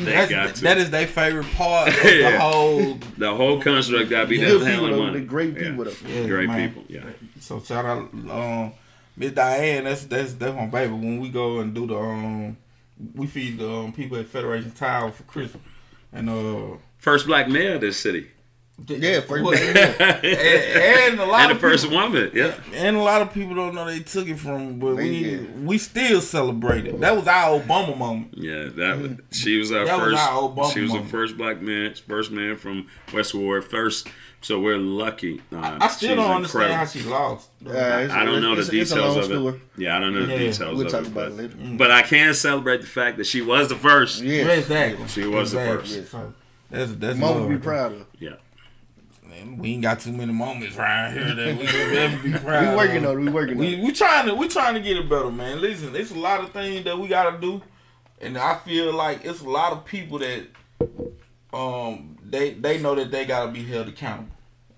they That's, got to. that is their favorite part of Yeah. the whole. the whole construct got to be Yeah. them handling people, money. They're great Yeah. people, though. Yeah, Great man. people. Yeah. So shout out, um, Miss Diane. That's that's that's my baby. When we go and do the um, we feed the um, people at Federation Tower for Christmas, and uh, First black mayor of this city. Yeah, first Well, black man. and, and a lot and the of first people, woman. Yeah. and a lot of people don't know they took it from, but we Yeah. we still celebrate it. That was our Obama moment. Yeah, that was, she was our That was first. our Obama she was the first black man, first man from West Ward, first. So we're lucky. Uh, I still don't understand incredible. how she lost. Uh, it's- I don't know the details it's a long of story. it. Yeah, I don't know the Yeah. details We'll of talk it. about But, it later. but I can celebrate the fact that she was the first. Yeah, Yeah, exactly. She was the Exactly. first. So that's that's Mama love be proud of. Yeah. Man, we ain't got too many moments right here that we can ever be proud We working on it. We working on We it. we trying to we trying to get it better, man. Listen, it's a lot of things that we gotta do, and I feel like it's a lot of people that um they they know that they gotta be held accountable,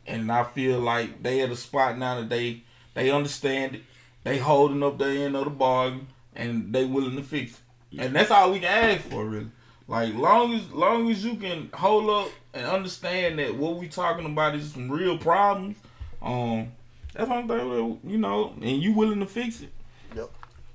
and I feel like they at a spot now that they they understand it, they holding up their end of the bargain, and they willing to fix it, and that's all we can ask for, really. Like long as long as you can hold up and understand that what we talking about is some real problems, um, that's one thing you know, and you willing to fix it.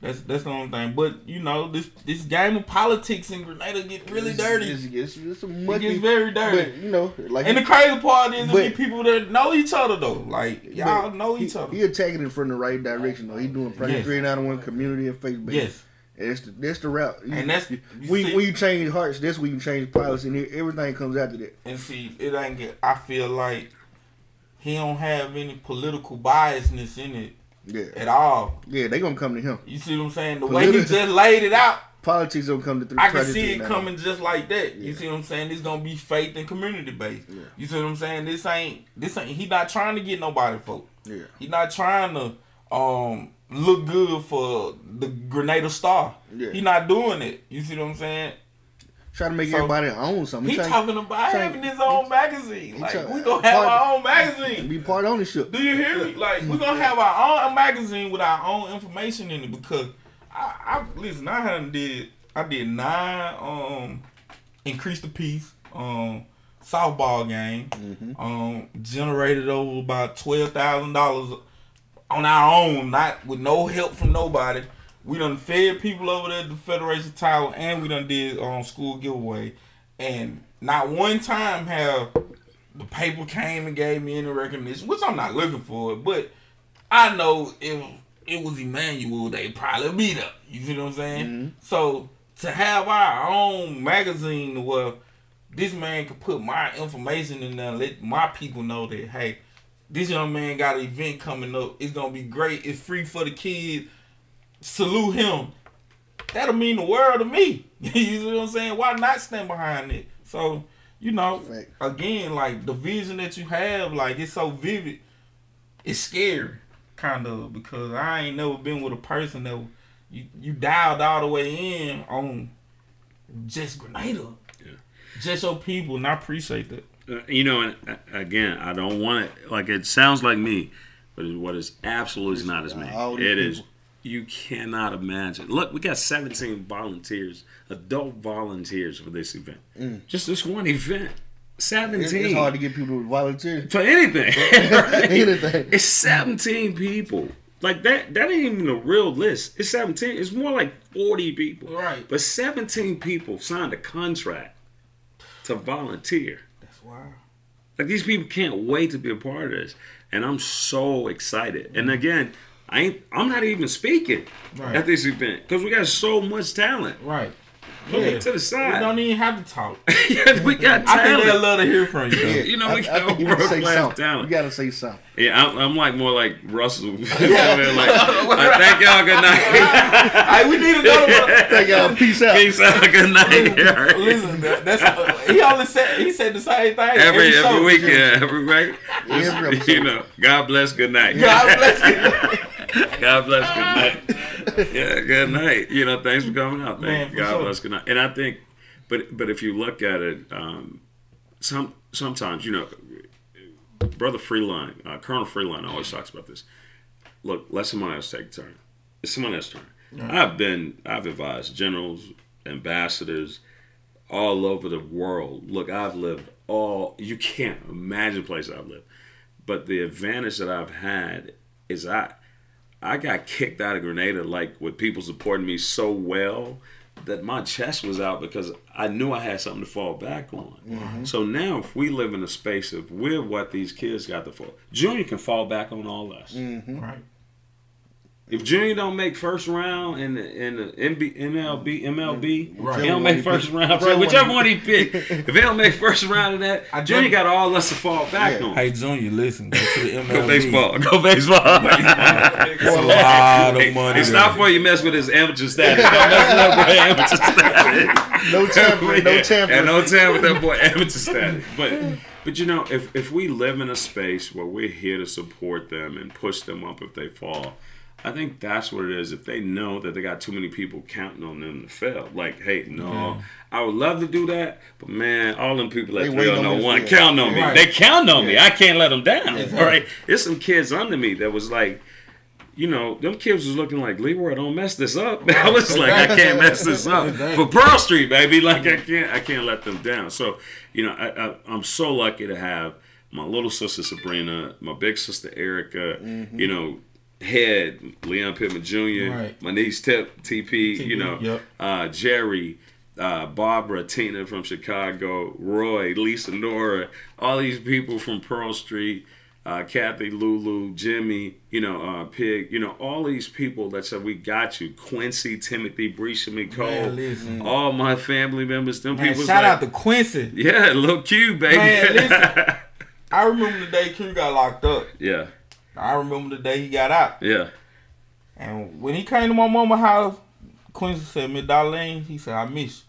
That's that's the only thing. But you know, this this game of politics in Grenada get really It's- dirty. It's, it's, it's it gets very dirty. but you know, like and the crazy part is But- people that know each other though. Like y'all know he, each other. He attacking it from the right direction though. He doing Yes. Three Nine One community and faith based. yes. And that's the that's the route. You- And that's- you when, see- when you change hearts, that's when you change policy, and everything comes after that. And see, it ain't get I feel like he don't have any political biasness in it Yeah, at all. yeah, they gonna come to him. You see what I'm saying? The way he just laid it out, Politics don't come to three. I can see it 399. coming just like that. You see what I'm saying? It's gonna be faith and community based. Yeah. You see what I'm saying? This ain't this ain't he not trying to get nobody vote. Yeah, He not trying to um look good for the Grenada Star. Yeah. He not doing it. You see what I'm saying? Try to make So, everybody own something. He trying- talking about trying- having his own magazine. Like try- we gonna have part- our own magazine. be part ownership. Do you hear me? Like we're gonna have our own magazine with our own information in it because I, I listen. I hadn't did I did nine um increase the peace um softball game Mm-hmm. um generated over about twelve thousand dollars on our own, not with no help from nobody. We done fed people over there at the Federation Tower, and we done did um school giveaway, and not one time have the paper came and gave me any recognition, which I'm not looking for. But I know if it was Emmanuel, they probably beat up. You see what I'm saying? Mhm. So to have our own magazine where this man could put my information in there, and let my people know that hey, this young man got an event coming up. It's gonna be great. It's free for the kids. Salute him. That'll mean the world to me. you see what I'm saying? Why not stand behind it? So, you know, Fact. again, like the vision that you have, like it's so vivid. It's scary, kind of, because I ain't never been with a person that you you dialed all the way in on just Grenada, Yeah. just your people, and I appreciate that. Uh, you know, and uh, again, I don't want it. Like it sounds like me, but what is absolutely is not as me. all these It is. People. You cannot imagine. Look, we got 17 volunteers, adult volunteers for this event. Mm. Just this one event. 17 It's, it's hard to get people to volunteer. for anything. right? Anything. It's 17 people. Like that. That ain't even a real list. It's 17. It's more like 40 people. Right. But 17 people signed a contract to volunteer. That's wild. Like these people can't wait to be a part of this, and I'm so excited. And again, I ain't. I'm not even speaking Right. at this event because we got so much talent. Right. Put it to the side. We don't even have to talk. Yeah, we got talent. I think they'll talent. love to hear from you. Yeah, You know, we I, got I think you need to say world-class something. talent. You gotta say something. Yeah, I'm, I'm like more like Russell. You know what I mean? like, like, thank y'all. Good night. hey, we need to go to Thank y'all. Peace out. Peace out. Good night. Listen, that, that's uh, he only said he said the same thing Every show. every weekend, every week. Just, Every episode. you know, God bless. Good night. God bless you. God bless. Good night. Yeah, good night. You know, thanks for coming out. Thank for God sure. bless. Good night. And I think, but but if you look at it, um, some sometimes you know, brother Freelon, uh, Colonel Freelon always talks about this. Look, let somebody else take a turn. It's someone else's turn. I've been, I've advised generals, ambassadors, all over the world. Look, I've lived all. You can't imagine the place I've lived. But the advantage that I've had is I I got kicked out of Grenada like with people supporting me so well that my chest was out because I knew I had something to fall back on. Mm-hmm. So now, if we live in a space of we're what these kids got to fall, Junior can fall back on all us. Mm-hmm. Right. If Junior don't make first round in the, in the MB, MLB, MLB, Right. he don't make first round. Whichever Whichever one one he pick, if he don't make first round of that, I Junior got all us to fall back Yeah. on. Hey Junior, listen, go to the MLB. Go baseball. Go baseball. It's a lot of money. Hey, stop there. before you mess with his amateur status. Don't mess with that boy amateur status. No tampering, no tampering. And no tampering with that boy amateur status. But but you know, if if we live in a space where we're here to support them and push them up if they fall, I think that's what it is. If they know that they got too many people counting on them to fail, like, hey, no, I would love to do that, but man, all them people They at waiting on 301 me oh count on me. Right. They count on me. I can't let them down. Exactly. All right, there's some kids under me that was like you know, them kids was looking like Leroy, don't mess this up. I was like, I can't mess this up for Pearl Street, baby. Like I can't, I can't let them down. So, you know, I, I, I'm so lucky to have my little sister Sabrina, my big sister Erica, mm-hmm. you know, head Leon Pittman Jr., Right. my niece Tip TP, you know, yep. uh, Jerry. Uh, Barbara, Tina from Chicago, Roy, Lisa, Nora, all these people from Pearl Street, uh, Kathy, Lulu, Jimmy, you know, uh, Pig, you know, all these people that said, we got you. Quincy, Timothy, Brescia, Nicole, Man, all my family members, them Man, people. shout like, out to Quincy. Yeah, little Q, baby. Man, listen. I remember the day Q got locked up. yeah, I remember the day he got out. yeah, And when he came to my mama house, Quincy said, Miss Darlene, he said, I miss you.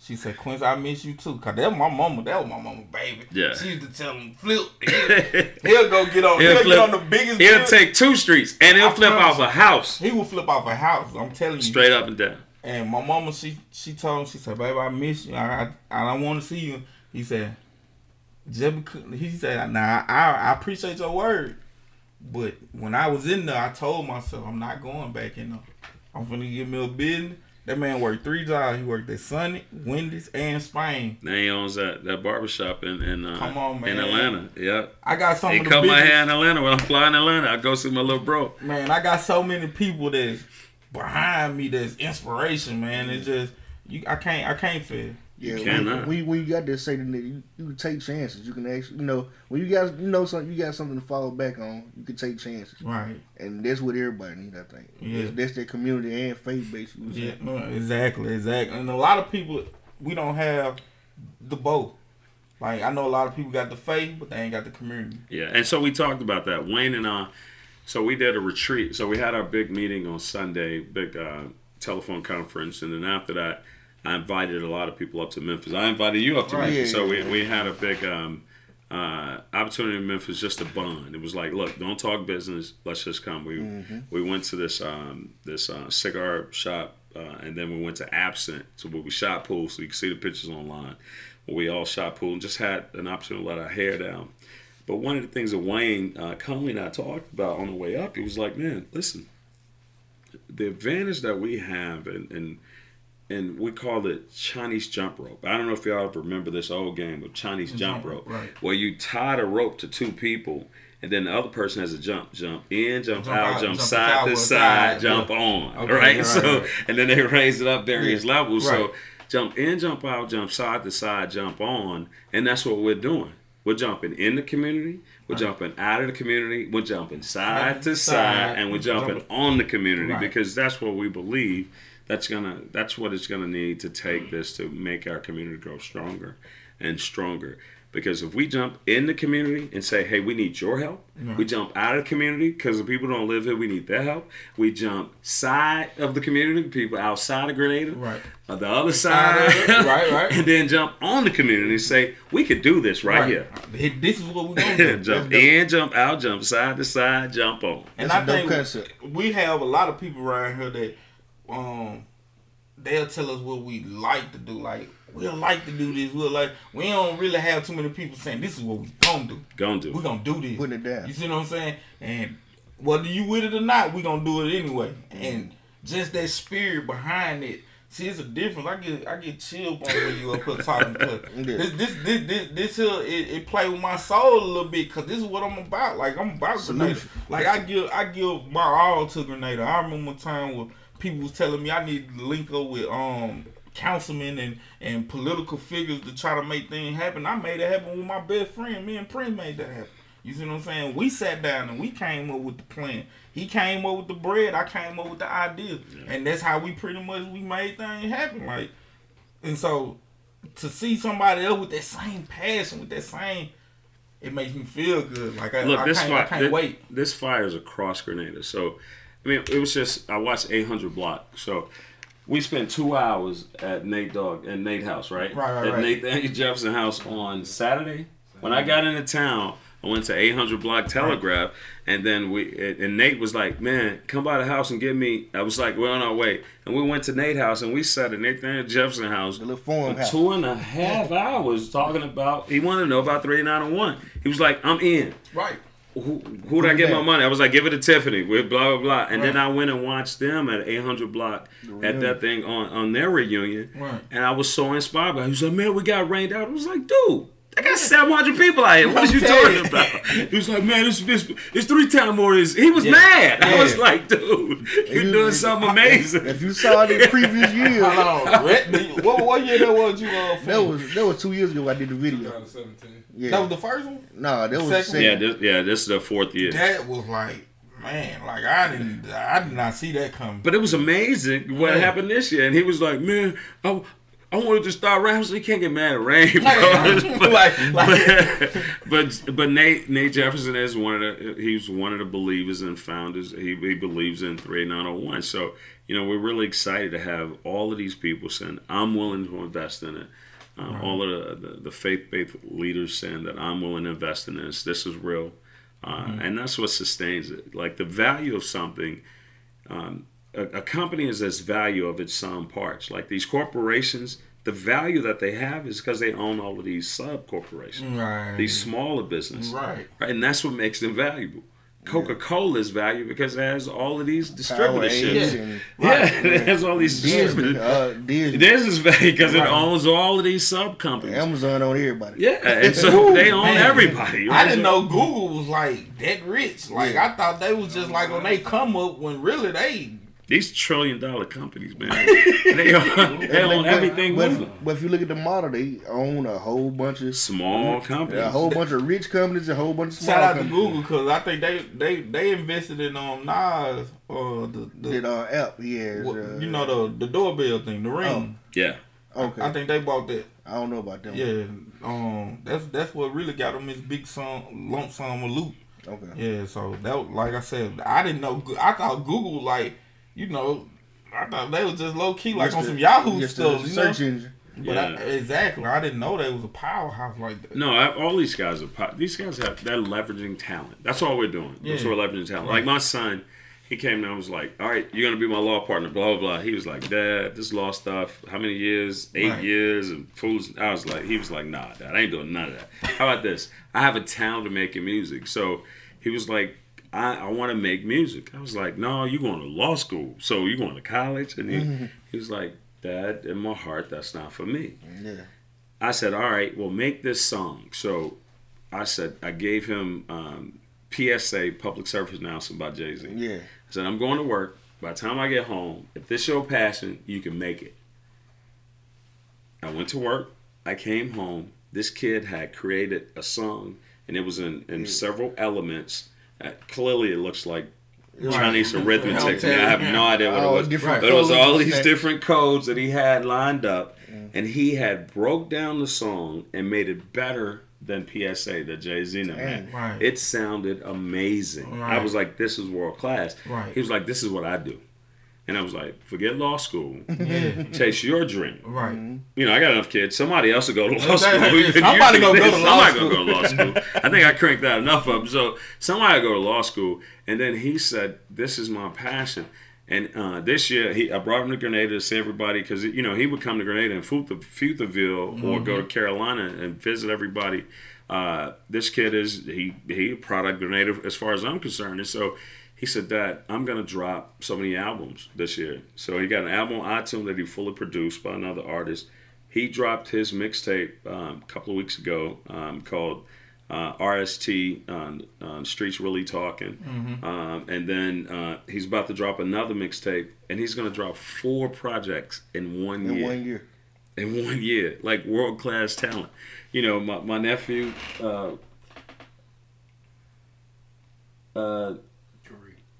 She said, Quincy, I miss you too. Cause that was my mama. That was my mama, baby. Yeah. She used to tell him, flip. He'll, he'll go get on. He'll He'll, flip. get on the biggest. He'll bill. take two streets and he'll I flip off a house He will flip off a house. I'm telling you. straight up and down. And my mama, she she told him, she said, "Baby, I miss you. I I, I don't want to see you." He said, "Just because," he said, "Nah, I I appreciate your word, but when I was in there, I told myself I'm not going back in there. I'm gonna give me a business." That man worked three jobs. He worked at Sunny, Wendy's, and Spain. Now he owns that, that barbershop in in, uh, Come on, in. Atlanta. Yeah. I got some He cut my hair in Atlanta. When I'm flying Atlanta, I go see my little bro. man, I got so many people that's behind me that's inspiration, man. It's just you I can't I can't feel. Yeah, cannot. when, when you got to say that you, you can take chances. You can actually, you know, when you guys, you know, something, you got something to fall back on. You can take chances, Right. and that's what everybody need. I think. Yeah. That's, that's their community and faith base. Yeah, saying. no, exactly, exactly. And a lot of people, we don't have the both. Like I know a lot of people got the faith, but they ain't got the community. Yeah, and so we talked about that. Wayne and I, so we did a retreat. So we had our big meeting on Sunday, big uh, telephone conference, and then after that, I invited a lot of people up to Memphis. I invited you up to Right. Memphis. Yeah, so yeah, we, we had a big um, uh, opportunity in Memphis just to bond. It was like, look, don't talk business. Let's just come. We we went to this um, this uh, cigar shop, uh, and then we went to Absent, so where we shot pool. So you can see the pictures online. We all shot pool and just had an opportunity to let our hair down. But one of the things that Wayne uh, Conley and I talked about on the way up, he was like, "Man, listen, the advantage that we have, and and and we call it Chinese jump rope. I don't know if y'all remember this old game of Chinese jump Jump rope, right. where you tie the rope to two people, and then the other person has a jump, jump in, jump, Jump out, out, jump jump side to side, side, jump yeah. on, Okay, right? right, so, right. and then they raise it up various levels. So, jump in, jump out, jump side to side, jump on, and that's what we're doing. We're jumping in the community. We're jumping out of the community. We're jumping side to side, Side, and we're jumping jump- on the community Right. because that's what we believe. That's gonna. That's what it's gonna need to take this to make our community grow stronger and stronger. Because if we jump in the community and say, "Hey, we need your help," we jump out of the community because the people don't live here. We need their help. We jump side of the community, people outside of Grenada, Right. on the other Side side, of it, right, right. and then jump on the community and say, "We could do this right, here." Hey, This is what we're gonna do. jump in, jump out, jump side to side, jump on. And That's I a dope think concept. we have a lot of people around here that um they'll tell us what we like to do. Like we'll like to do this. We'll like we don't really have too many people saying this is what we gonna do. Gonna do. We gonna do this. Putting it down. You see what I'm saying? And whether you with it or not, we gonna do it anyway. And just that spirit behind it. See, it's a difference. I get I get chill on when you up here talking. Cause this this this this this here it, it play with my soul a little bit. Cause this is what I'm about. Like I'm about Grenada. Like I give I give my all to Grenada. I remember a time where people was telling me I need to link up with um councilmen and and political figures to try to make things happen. I made it happen with my best friend. Me and Prince made that happen. You see what I'm saying? We sat down and we came up with the plan. He came up with the bread. I came up with the idea, yeah. and that's how we pretty much we made things happen. Like, and so to see somebody else with that same passion, with that same, it makes me feel good. Like I, Look, I this can't, fire, I can't this, wait. This fire is a cross grenade. So, I mean, it was just I watched 800 Block. So, we spent two hours at Nate Dogg and Nate House, right? Right, right, At right. Nathan Jefferson House on Saturday. When I got into town, I went to 800 Block Telegraph, and then we and Nate was like, "Man, come by the house and get me." I was like, "We're on our way," and we went to Nate House and we sat at Nathan Jefferson House The little for house. two and a half hours talking about. He wanted to know about 391. He was like, "I'm in." Right. Who who'd I get my money? I was like, give it to Tiffany with blah blah blah, and then I went and watched them at 800 Block at that thing on on their reunion, Right. and I was so inspired. by it. He was like, man, we got rained out. I was like, dude. I got 700 people out here. What are you talking about? He was like, man, it's, it's, it's three times more. This. He was Yeah. mad. I was like, dude, you're You- doing something amazing. If you saw the previous year, Hold on. Red- what, what year that was you uh, that was that was two years ago. I did the video. 2017. Yeah, That was the first one? nah, that was Second. the second. Yeah, this, yeah, this is the fourth year. That was like, man, like I didn't, I did not see that coming. But it was amazing what Yeah. happened this year. And he was like, man, I, I wanted to start rapping. So you can't get mad at Rain, bro. like, like, but but Nate Nate Jefferson is one of the he's one of the believers and founders. He, he believes in three nine zero one. So you know we're really excited to have all of these people saying I'm willing to invest in it. Um, All of the, the, the faith based leaders saying that I'm willing to invest in this. This is real, uh, and that's what sustains it. Like the value of something. Um, a, a company is as value of its sum parts. Like these corporations, the value that they have is because they own all of these sub corporations right, these smaller businesses. right. Right, And that's what makes them valuable. Coca Cola is valuable because it has all of these distributorships. Yeah. and Yeah, it has all these Disney. distributors. Uh, Disney. This is value because Right. it owns all of these sub companies. Amazon on everybody. Yeah, and so they own Man. everybody. I didn't know Google was like that rich. Like I thought they was just like when they come up when really they These trillion dollar companies, man. they own, they own everything But, with them. but if you look at the model, they own a whole bunch of Small companies. a whole bunch of rich companies, a whole bunch of small shout out to. Google because I think they they they invested in um Nas or the, the Did uh, app? Yeah, what- uh, you know the the doorbell thing, the ring. Yeah. Okay, I think they bought that. I don't know about them. Yeah, um, that's that's what really got them his big sum lump sum of loot. Okay. Yeah, so that was- like I said, I didn't know. I thought Google like you know, I thought they was just low key like Just on the- some Yahoo just stuff. You know? engine. But I, exactly, I didn't know they was a powerhouse like that. No, I, all these guys are po- these guys have they're leveraging talent. That's all we're doing. That's Yeah. what we're leveraging talent. Like my son, he came down and was like, "All right, you're gonna be my law partner." Blah blah blah. He was like, "Dad, this law stuff. How many years? Eight Right. years." And fools. I was like, he was like, "Nah, Dad, I ain't doing none of that." How about this? I have a talent to making music. So he was like. I, I want to make music. I was like, no, you're going to law school. So you're going to college? And he, he was like, Dad, in my heart, that's not for me. Yeah. I said, all right, well, make this song. So I said, I gave him um, PSA, Public Service Announcement by Jay Z. Yeah. I said, I'm going to work. By the time I get home, if this your passion, you can make it. I went to work. I came home. This kid had created a song, and it was in, in several elements. Clearly, it looks like Chinese arithmetic to me. I have no idea what Oh, it was. But it was all these different codes that he had lined up, and he had broke down the song and made it better than PSA the Jay Z had. Right. It sounded amazing. I was like, "This is world class." Right. He was like, "This is what I do," and I was like, "Forget law school, Yeah, chase your dream." right. You know, I got enough kids. Somebody else will go to law school. that- You could- somebody you gonna go to law somebody gonna go to law school. I think I cranked out enough of them. So somebody go to law school. And then he said, "This is my passion." And uh, this year, he I brought him to Grenada to see everybody because you know he would come to Grenada and Futha- Futhaville or go to Carolina and visit everybody. Uh, this kid is he he a product of Grenada as far as I'm concerned, and so he said, Dad, I'm gonna drop so many albums this year. So he got an album on iTunes that he fully produced by another artist. He dropped his mixtape um, a couple of weeks ago um, called uh, RST uh, uh, Streets Really Talking. Mm-hmm. Um, and then uh, he's about to drop another mixtape, and he's going to drop four projects in one year. In year. one year. In one year. Like world class talent. You know, my, my nephew.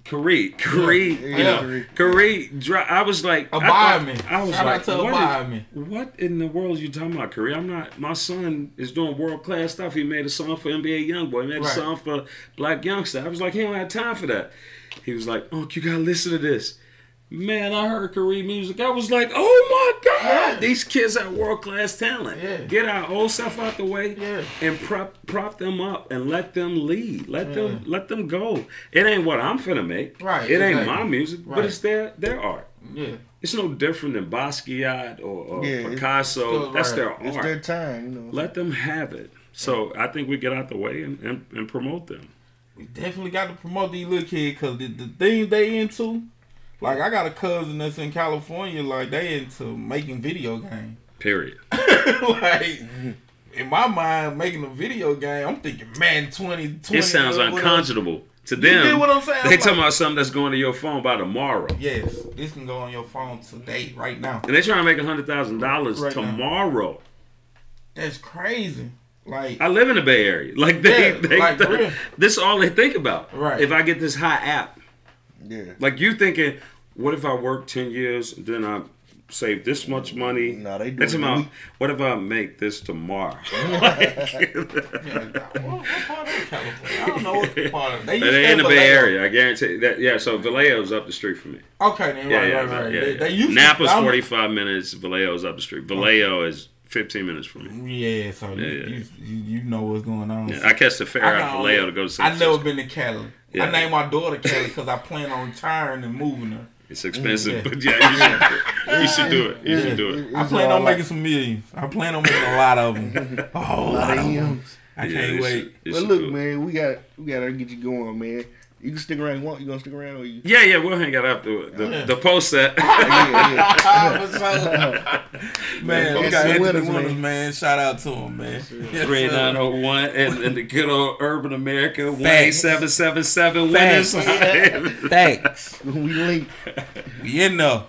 Kareem, Kareem, Yeah, you yeah. know, Kareem. dri- I was like, I, thought- I was Shout like, what, is- me. what in the world you talking about, Kareem? I'm not. My son is doing world class stuff. He made a song for NBA YoungBoy. He made Right. a song for Black Youngsta. I was like, he don't have time for that. He was like, oh, you gotta listen to this. Man, I heard Kareem music. I was like, oh my God, Yeah. these kids have world class talent. Yeah. Get our old stuff out the way Yeah. and prop prop them up and let them lead. Let them let them go. It ain't what I'm finna make. Right, It ain't my music, but it's their their art. Yeah. It's no different than Basquiat or, or Yeah, Picasso. still That's right. their It's art. their time, you know. Let them have it. So I think we get out the way and, and, and promote them. We definitely got to promote these little kids because the, the things they into, like I got a cousin that's in California, like they into making video games. Period. like in my mind, making a video game, I'm thinking, man, 20, 20 It sounds unconscionable to You them. get what I'm saying? They I'm talking about something that's going to your phone by tomorrow. Yes, this can go on your phone today, right now. And they trying to make hundred thousand dollars Right now. tomorrow. That's crazy. Like, I live in the Bay Area. Like they, Yeah, they, like, for this is all they think about. Right. If I get this high app, Yeah. like you thinking, what if I work ten years and then I save this much money? Nah, they That's doing about. week- What if I make this tomorrow? yeah, what, what part of California? I don't know what part of. They, used They to in the have Bay Area, I guarantee that. Yeah, so Vallejo's up the street from me. Okay, then Yeah, right, yeah, right, right. yeah. They, yeah. they used to- Napa's I'm- forty-five minutes. Vallejo's up the street. Vallejo is fifteen minutes from me. Yeah, so you, Yeah, yeah. You, you you know what's going on. Yeah, I catch the ferry out got- of Vallejo to go to San I never been to Cali. Yeah. I named my daughter Cali because I plan on retiring and moving her. It's expensive, Yeah. but yeah, you should, you should do it. You should do it. It- I plan on making some millions. I plan on making a lot of them. A whole lot lot of oh, of them. I can't you wait. should- But look, man, we got we gotta get you going, man. You can stick around. You want? You gonna stick around? Or you? Yeah, yeah, we'll hang out after the, Yeah. the post set. yeah, yeah. For sure. man, we got the Anthony Winters, Winners, man. man. Shout out to him, man. Yes, Three sir. nine zero one and, and the good old Urban America one eight Facts. seven seven seven winners. Thanks. we link. We in there.